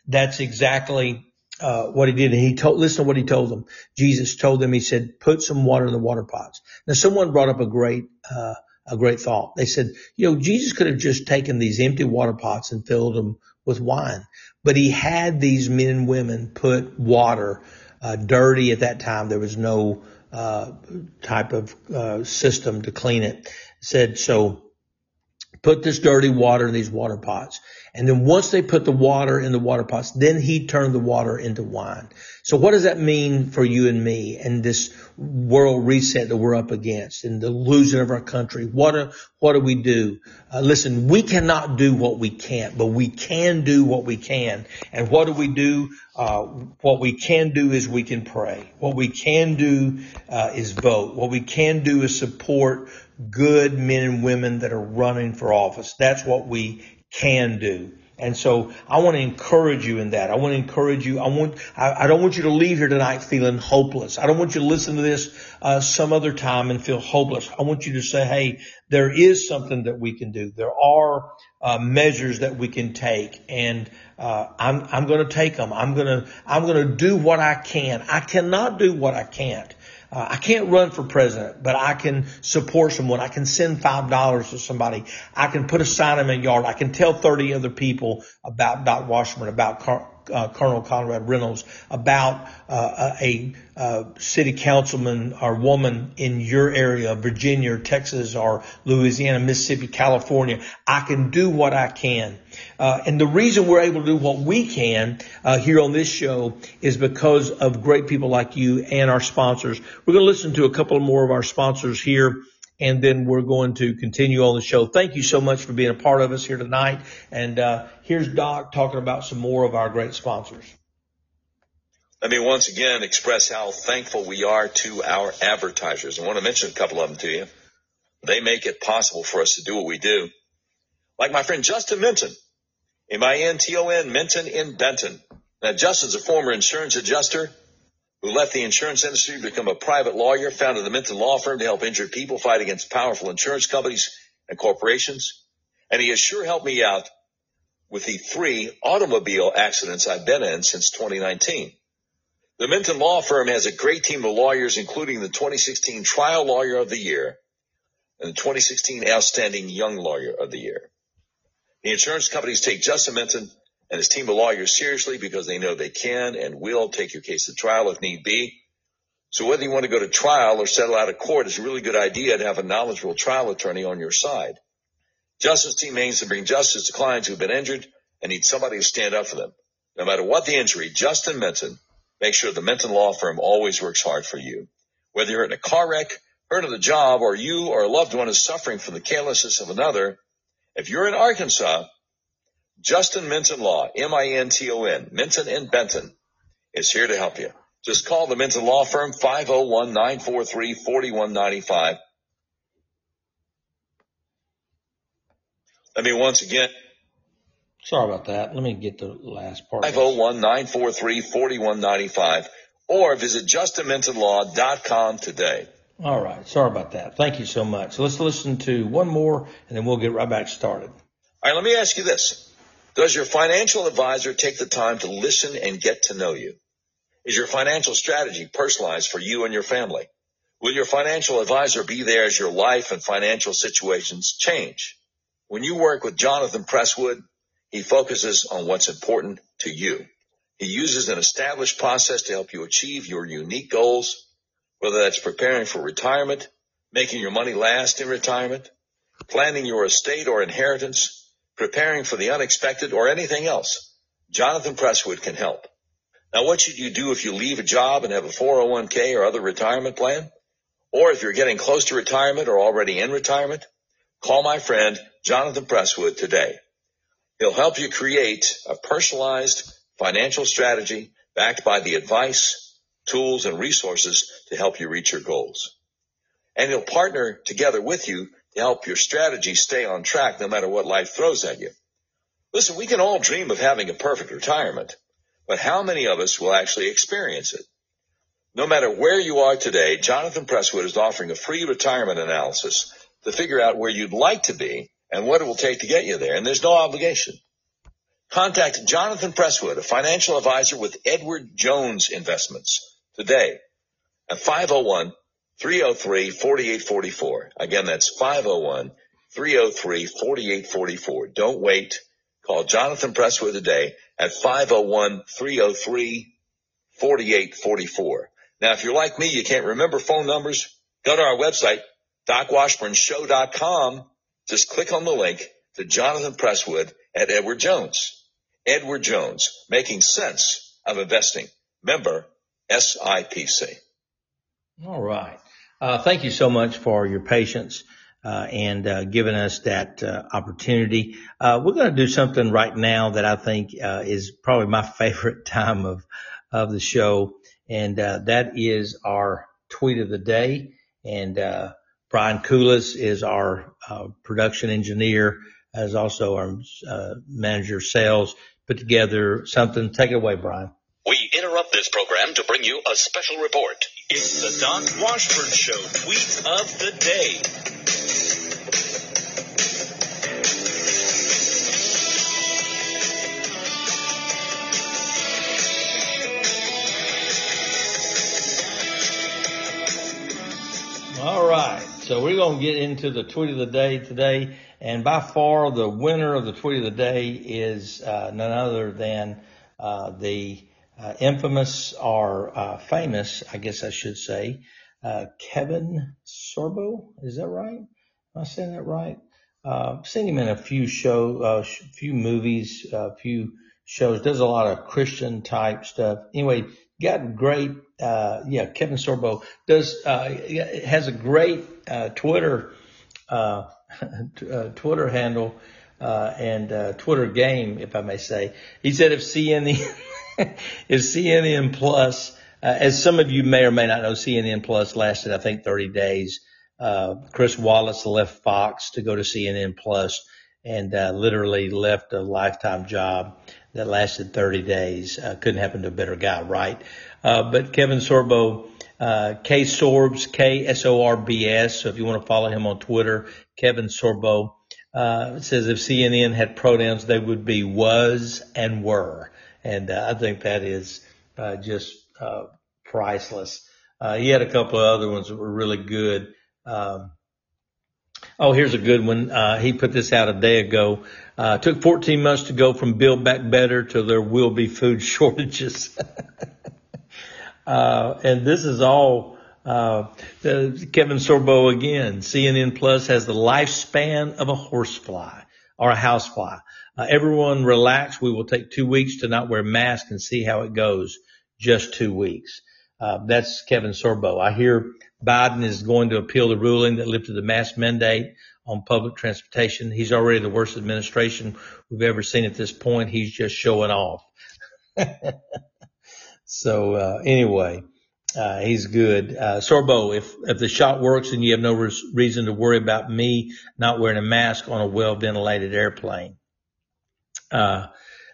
A: that's exactly uh, what he did. And he told, listen to what he told them. Jesus told them, he said, put some water in the water pots. Now someone brought up a great, uh, a great thought. They said, you know, Jesus could have just taken these empty water pots and filled them with wine, but he had these men and women put water, uh, dirty at that time. There was no, uh, type of uh, system to clean it. Said so. Put this dirty water in these water pots. And then once they put the water in the water pots, then he turned the water into wine. So what does that mean for you and me and this world reset that we're up against and the losing of our country? What do, what do we do? Uh, listen, we cannot do what we can't, but we can do what we can. And what do we do? Uh, what we can do is we can pray. What we can do uh, is vote. What we can do is support good men and women that are running for office. That's what we can do. And so I want to encourage you in that. I want to encourage you. I want, I, I, don't want you to leave here tonight feeling hopeless. I don't want you to listen to this, uh, some other time and feel hopeless. I want you to say, Hey, there is something that we can do. There are, uh, measures that we can take and, uh, I'm, I'm going to take them. I'm going to, I'm going to do what I can. I cannot do what I can't. Uh, I can't run for president, but I can support someone. I can send five dollars to somebody. I can put a sign in my yard. I can tell 30 other people about Doc Washburn, about Car- uh, Colonel Conrad Reynolds, about uh, a, a, city councilman or woman in your area, Virginia, or Texas, or Louisiana, Mississippi, California. I can do what I can. Uh, and the reason we're able to do what we can uh, here on this show is because of great people like you and our sponsors. We're going to listen to a couple more of our sponsors here and then we're going to continue on the show. Thank you so much for being a part of us here tonight. And uh, here's Doc talking about some more of our great sponsors.
B: Let me once again express how thankful we are to our advertisers. I want to mention a couple of them to you. They make it possible for us to do what we do. Like my friend Justin Minton, M-I-N-T-O-N, Minton in Benton. Now, Justin's a former insurance adjuster who left the insurance industry to become a private lawyer, founded the Minton Law Firm to help injured people fight against powerful insurance companies and corporations. And he has sure helped me out with the three automobile accidents I've been in since 2019. The Minton Law Firm has a great team of lawyers, including the 2016 Trial Lawyer of the Year and the 2016 Outstanding Young Lawyer of the Year. The insurance companies take Justin Minton and his team of lawyers seriously because they know they can and will take your case to trial if need be. So whether you want to go to trial or settle out of court, it's a really good idea to have a knowledgeable trial attorney on your side. Justin's team aims to bring justice to clients who've been injured and need somebody to stand up for them. No matter what the injury, Justin Minton makes sure the Minton Law Firm always works hard for you. Whether you're in a car wreck, hurt on the job, or you or a loved one is suffering from the carelessness of another, if you're in Arkansas, Justin Minton Law, M-I-N-T-O-N, Minton and Benton is here to help you. Just call the Minton Law Firm 501-943-4195. Let me once again.
A: Sorry about that. Let me get the last part.
B: 501-943-4195 or visit justinmintonlaw.com today.
A: All right. Sorry about that. Thank you so much. Let's listen to one more and then we'll get right back started. All
B: right. Let me ask you this. Does your financial advisor take the time to listen and get to know you? Is your financial strategy personalized for you and your family? Will your financial advisor be there as your life and financial situations change? When you work with Jonathan Presswood, he focuses on what's important to you. He uses an established process to help you achieve your unique goals, whether that's preparing for retirement, making your money last in retirement, planning your estate or inheritance, preparing for the unexpected, or anything else, Jonathan Presswood can help. Now, what should you do if you leave a job and have a 401k or other retirement plan? Or if you're getting close to retirement or already in retirement? Call my friend Jonathan Presswood today. He'll help you create a personalized financial strategy backed by the advice, tools, and resources to help you reach your goals. And he'll partner together with you help your strategy stay on track no matter what life throws at you. Listen, we can all dream of having a perfect retirement, but how many of us will actually experience it? No matter where you are today, Jonathan Presswood is offering a free retirement analysis to figure out where you'd like to be and what it will take to get you there. And there's no obligation. Contact Jonathan Presswood, a financial advisor with Edward Jones Investments today at 501 303 4844. Again, that's 501 303 4844. Don't wait. Call Jonathan Presswood today at 501 303 4844. Now, if you're like me, you can't remember phone numbers, go to our website, docwashburnshow.com. Just click on the link to Jonathan Presswood at Edward Jones. Edward Jones, making sense of investing. Member SIPC.
A: All right. Uh, thank you so much for your patience. Uh, and uh, giving us that uh, opportunity. Uh, we're going to do something right now that I think uh, is probably my favorite time of of the show, and uh, that is our tweet of the day. And Brian Koulis is our production engineer, as also our manager of sales. Put together something. Take it away, Brian.
G: We interrupt this program to bring you a special report.
H: It's the Doc Washburn Show tweet of the day.
A: All right. So we're going to get into the tweet of the day today. And by far the winner of the tweet of the day is uh, none other than uh, the uh, infamous or uh, famous, I guess I should say, uh, Kevin Sorbo. Is that right? Am I saying that right? Uh, seen him in a few show, uh, few movies, a few shows. Does a lot of Christian type stuff. Anyway, got great, uh, yeah, Kevin Sorbo does, uh, has a great, uh, Twitter, uh, uh, Twitter handle, uh, and, uh, Twitter game, if I may say. He said if CNN, if CNN plus, uh, as some of you may or may not know, CNN plus lasted, I think, 30 days. Uh, Chris Wallace left Fox to go to CNN plus and, uh, literally left a lifetime job that lasted 30 days. Uh, couldn't happen to a better guy, right? Uh, but Kevin Sorbo, uh, K Sorbs, K S O R B S. So if you want to follow him on Twitter, Kevin Sorbo, uh, says if CNN had pronouns, they would be was and were. And uh, I think that is uh, just uh, priceless. Uh, he had a couple of other ones that were really good. Um, oh, here's a good one. Uh, he put this out a day ago. Uh, took 14 months to go from Build Back Better to there will be food shortages. uh, and this is all uh, Kevin Sorbo again. CNN Plus has the lifespan of a horsefly or a housefly. Uh, everyone relax. We will take two weeks to not wear masks and see how it goes. Just two weeks. Uh, that's Kevin Sorbo. I hear Biden is going to appeal the ruling that lifted the mask mandate on public transportation. He's already the worst administration we've ever seen at this point. He's just showing off. so uh, anyway, uh, he's good. Uh, Sorbo, if if the shot works and you have no reason to worry about me not wearing a mask on a well ventilated airplane. Uh,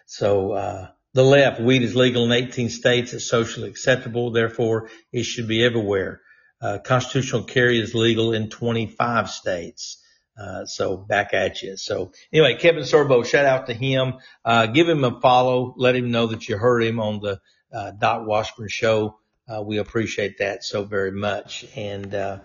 A: so uh, the left, weed is legal in 18 states. It's socially acceptable. Therefore, it should be everywhere. Uh, constitutional carry is legal in 25 states. Uh, so back at you. So anyway, Kevin Sorbo, shout out to him. Uh, give him a follow. Let him know that you heard him on the, uh, Doc Washburn show. Uh, we appreciate that so very much. And,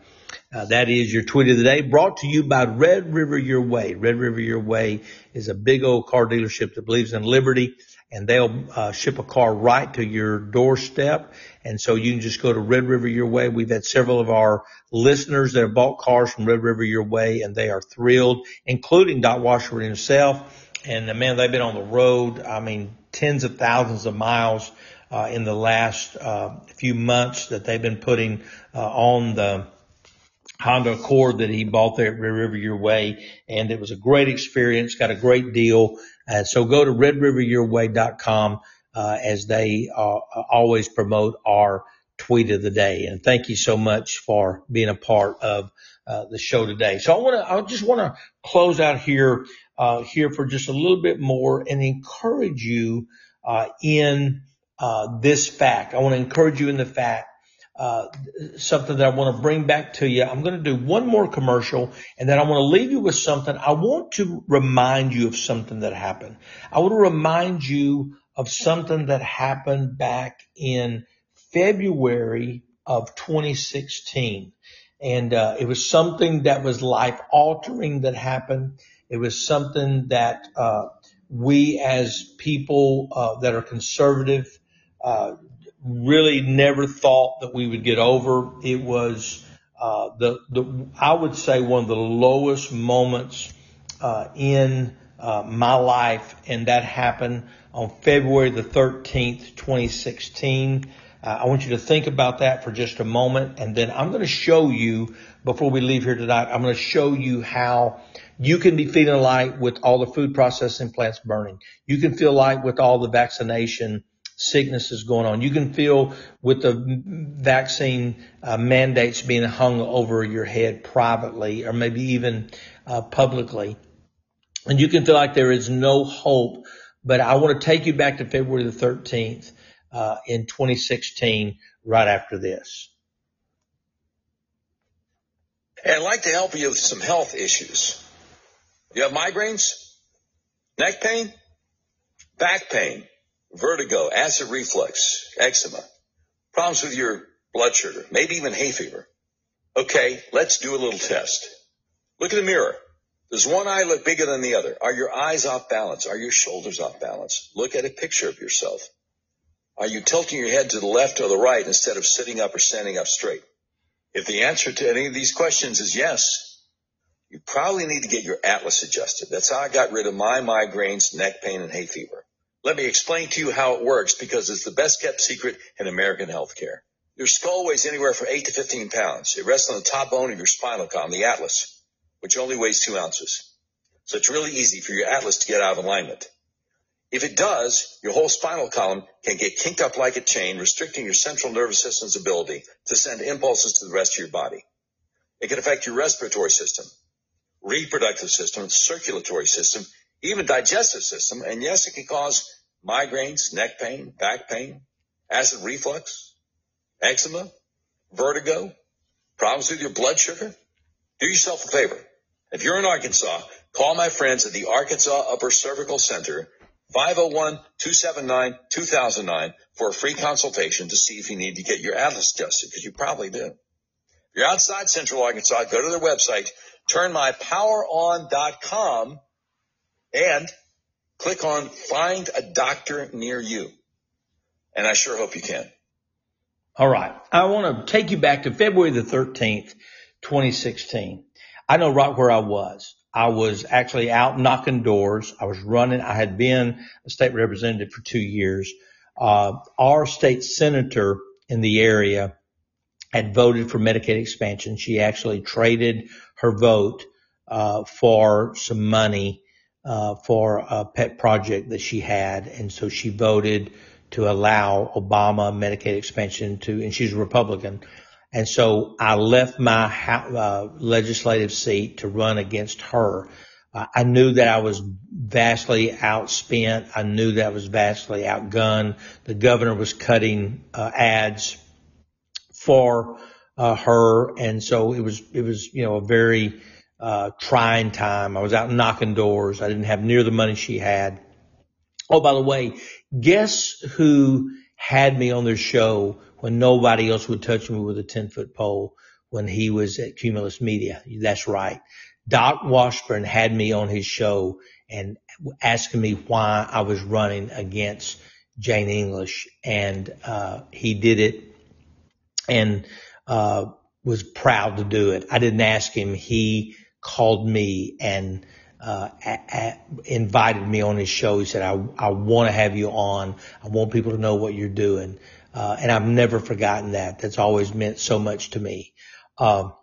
A: uh, that is your tweet of the day brought to you by Red River Your Way. Red River Your Way is a big old car dealership that believes in liberty and they'll uh, ship a car right to your doorstep. And so you can just go to Red River Your Way. We've had several of our listeners that have bought cars from Red River Your Way and they are thrilled, including Doc Washburn himself. And uh, man, they've been on the road. I mean, tens of thousands of miles, uh, in the last, uh, few months that they've been putting, uh, on the, Honda Accord that he bought there at Red River Your Way. And it was a great experience, got a great deal. Uh, so go to redriveryourway.com, uh, as they uh, always promote our tweet of the day. And thank you so much for being a part of uh, the show today. So I want to, I just want to close out here, uh, here for just a little bit more and encourage you, uh, in, this fact. I want to encourage you in the fact uh, something that I want to bring back to you. I'm going to do one more commercial and then I want to leave you with something. I want to remind you of something that happened. I want to remind you of something that happened back in February of 2016. And, uh, it was something that was life altering that happened. It was something that, uh, we as people, uh, that are conservative, uh, really never thought that we would get over. It was uh, the the I would say one of the lowest moments uh, in uh, my life, and that happened on February the 13th, 2016. Uh, I want you to think about that for just a moment, and then I'm going to show you before we leave here tonight. I'm going to show you how you can be feeling light with all the food processing plants burning. You can feel light with all the vaccination sicknesses going on. You can feel with the vaccine uh, mandates being hung over your head privately or maybe even uh, publicly. And you can feel like there is no hope. But I want to take you back to February the 13th uh, in 2016 right after this.
B: I'd like to help you with some health issues. You have migraines, neck pain, back pain, vertigo, acid reflux, eczema, problems with your blood sugar, maybe even hay fever. Okay, let's do a little test. Look in the mirror. Does one eye look bigger than the other? Are your eyes off balance? Are your shoulders off balance? Look at a picture of yourself. Are you tilting your head to the left or the right instead of sitting up or standing up straight? If the answer to any of these questions is yes, you probably need to get your atlas adjusted. That's how I got rid of my migraines, neck pain, and hay fever. Let me explain to you how it works because it's the best kept secret in American healthcare. Your skull weighs anywhere from 8 to 15 pounds. It rests on the top bone of your spinal column, the atlas, which only weighs 2 ounces. So it's really easy for your atlas to get out of alignment. If it does, your whole spinal column can get kinked up like a chain, restricting your central nervous system's ability to send impulses to the rest of your body. It can affect your respiratory system, reproductive system, circulatory system, even digestive system. And yes, it can cause migraines, neck pain, back pain, acid reflux, eczema, vertigo, problems with your blood sugar. Do yourself a favor. If you're in Arkansas, call my friends at the Arkansas Upper Cervical Center, 501-279-2009 for a free consultation to see if you need to get your atlas adjusted, because you probably do. If you're outside Central Arkansas, go to their website, turnmypoweron.com and click on find a doctor near you. And I sure hope you can.
A: All right. I want to take you back to February the 13th, 2016. I know right where I was. I was actually out knocking doors. I was running. I had been a state representative for two years. Uh, our state senator in the area had voted for Medicaid expansion. She actually traded her vote uh, for some money uh, for a pet project that she had, and so she voted to allow Obama Medicaid expansion to, and she's a Republican. And so I left my uh, legislative seat to run against her. Uh, I knew that I was vastly outspent. I knew that I was vastly outgunned. The governor was cutting uh, ads for uh, her, and so it was it was you know a very uh, trying time. I was out knocking doors. I didn't have near the money she had. Oh, by the way, guess who had me on their show when nobody else would touch me with a 10 foot pole when he was at Cumulus Media? That's right. Doc Washburn had me on his show and asking me why I was running against Jane English and, uh, he did it and, uh, was proud to do it. I didn't ask him. He called me and uh, invited me on his show. He said, I, I want to have you on. I want people to know what you're doing. Uh, and I've never forgotten that. That's always meant so much to me. Um,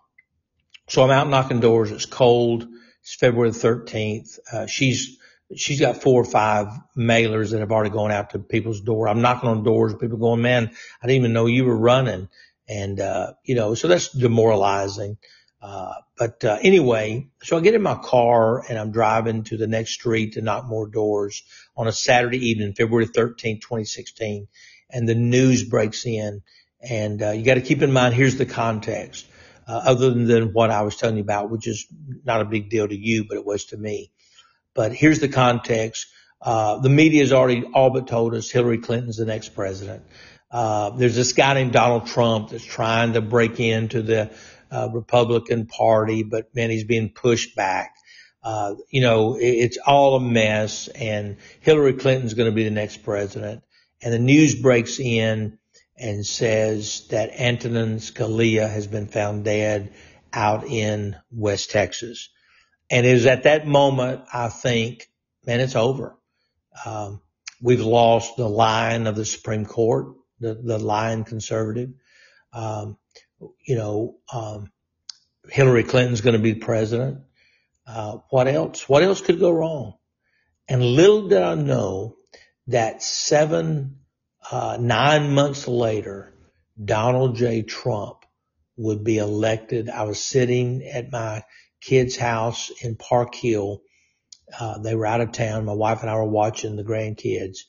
A: so I'm out knocking doors. It's cold. It's February the 13th. Uh, she's, she's got four or five mailers that have already gone out to people's door. I'm knocking on doors. People going, man, I didn't even know you were running. And, uh, you know, so that's demoralizing. Uh, but uh, anyway, so I get in my car and I'm driving to the next street to knock more doors on a Saturday evening, February 13, 2016, and the news breaks in. And uh, you got to keep in mind, here's the context, uh, other than what I was telling you about, which is not a big deal to you, but it was to me. But here's the context. Uh, the media has already all but told us Hillary Clinton's the next president. Uh, there's this guy named Donald Trump that's trying to break into the uh, Republican Party, but man, he's being pushed back. Uh, you know, it, it's all a mess and Hillary Clinton's going to be the next president. And the news breaks in and says that Antonin Scalia has been found dead out in West Texas. And it was at that moment, I think, man, it's over. Um, we've lost the line of the Supreme Court, the, the line conservative. Um, you know, um, Hillary Clinton's going to be president. Uh, what else? What else could go wrong? And little did I know that seven, uh, nine months later, Donald J. Trump would be elected. I was sitting at my kid's house in Park Hill. Uh, they were out of town. My wife and I were watching the grandkids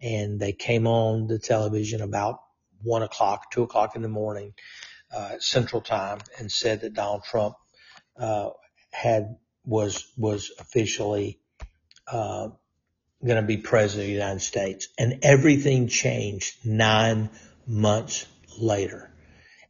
A: and they came on the television about one o'clock, two o'clock in the morning, central time and said that Donald Trump, uh, had, was, was officially, uh, going to be president of the United States and everything changed nine months later.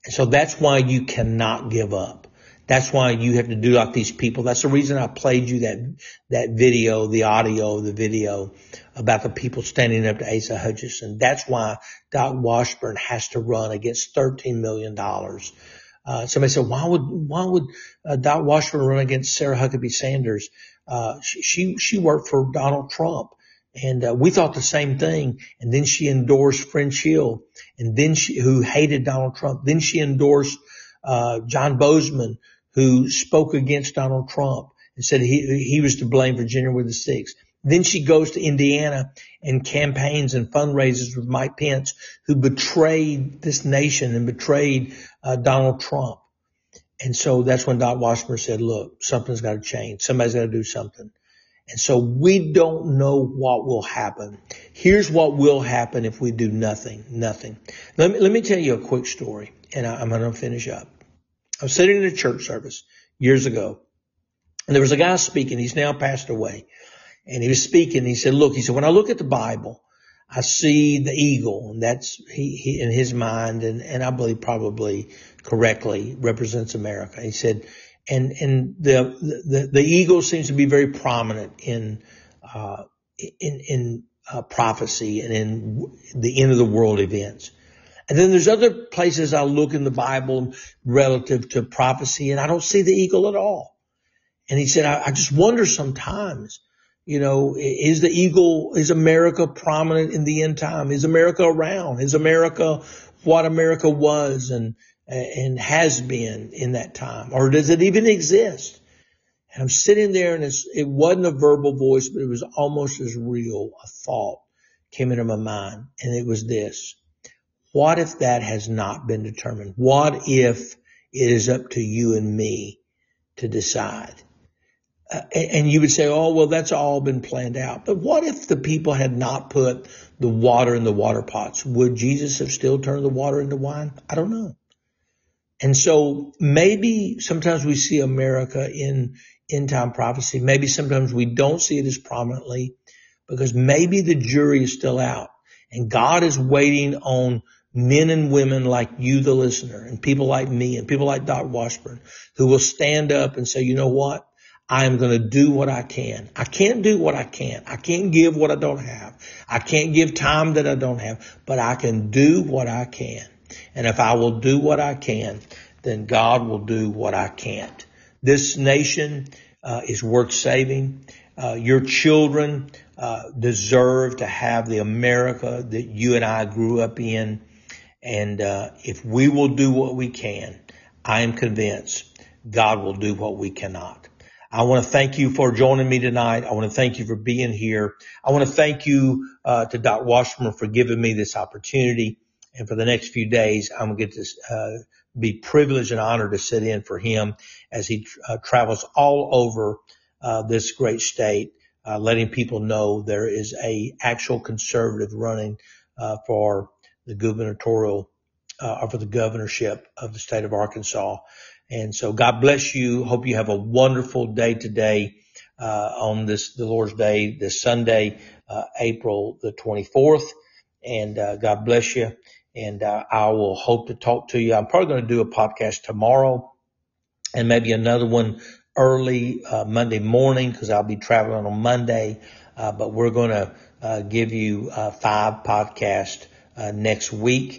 A: And so that's why you cannot give up. That's why you have to do like these people. That's the reason I played you that, that video, the audio, the video about the people standing up to Asa Hutchinson. That's why Doc Washburn has to run against $13 million. Uh, somebody said, why would, why would uh, Doc Washburn run against Sarah Huckabee Sanders? Uh, she, she, she worked for Donald Trump. And uh, we thought the same thing. And then she endorsed French Hill, and then she who hated Donald Trump. Then she endorsed uh, John Boozman, who spoke against Donald Trump and said he he was to blame for January the sixth. Then she goes to Indiana and campaigns and fundraisers with Mike Pence, who betrayed this nation and betrayed uh, Donald Trump. And so that's when Doc Washburn said, look, something's got to change. Somebody's got to do something. And so we don't know what will happen. Here's what will happen if we do nothing, nothing. Let me, let me tell you a quick story and I, I'm going to finish up. I was sitting in a church service years ago and there was a guy speaking. He's now passed away and he was speaking. He said, look, he said, when I look at the Bible, I see the eagle and that's he, he in his mind and, and I believe probably correctly represents America. He said, and and the the, the eagle seems to be very prominent in uh, in in uh, prophecy and in the end of the world events. And then there's other places I look in the Bible relative to prophecy, and I don't see the eagle at all. And he said, I, I just wonder sometimes, you know, is the eagle, is America prominent in the end time? Is America around? Is America what America was? And and has been in that time? Or does it even exist? And I'm sitting there and it wasn't a verbal voice, but it was almost as real. A thought came into my mind and it was this. What if that has not been determined? What if it is up to you and me to decide? Uh, and you would say, oh, well, that's all been planned out. But what if the people had not put the water in the water pots? Would Jesus have still turned the water into wine? I don't know. And so maybe sometimes we see America in end time prophecy. Maybe sometimes we don't see it as prominently because maybe the jury is still out and God is waiting on men and women like you, the listener, and people like me and people like Doc Washburn who will stand up and say, you know what? I am going to do what I can. I can't do what I can't. I can't give what I don't have. I can't give time that I don't have, but I can do what I can. And if I will do what I can, then God will do what I can't. This nation uh, is worth saving. Uh, your children uh, deserve to have the America that you and I grew up in. And uh, if we will do what we can, I am convinced God will do what we cannot. I want to thank you for joining me tonight. I want to thank you for being here. I want to thank you uh, to Doc Washburn for giving me this opportunity. And for the next few days, I'm going to get to uh, be privileged and honored to sit in for him as he uh, travels all over uh, this great state, uh, letting people know there is a actual conservative running uh, for the gubernatorial uh, or for the governorship of the state of Arkansas. And so God bless you. Hope you have a wonderful day today on this the Lord's Day, this Sunday, April the 24th. And God bless you and uh, I will hope to talk to you. I'm probably going to do a podcast tomorrow and maybe another one early uh, Monday morning because I'll be traveling on Monday. Uh, but we're going to uh, give you uh, five podcasts uh, Uh, next week.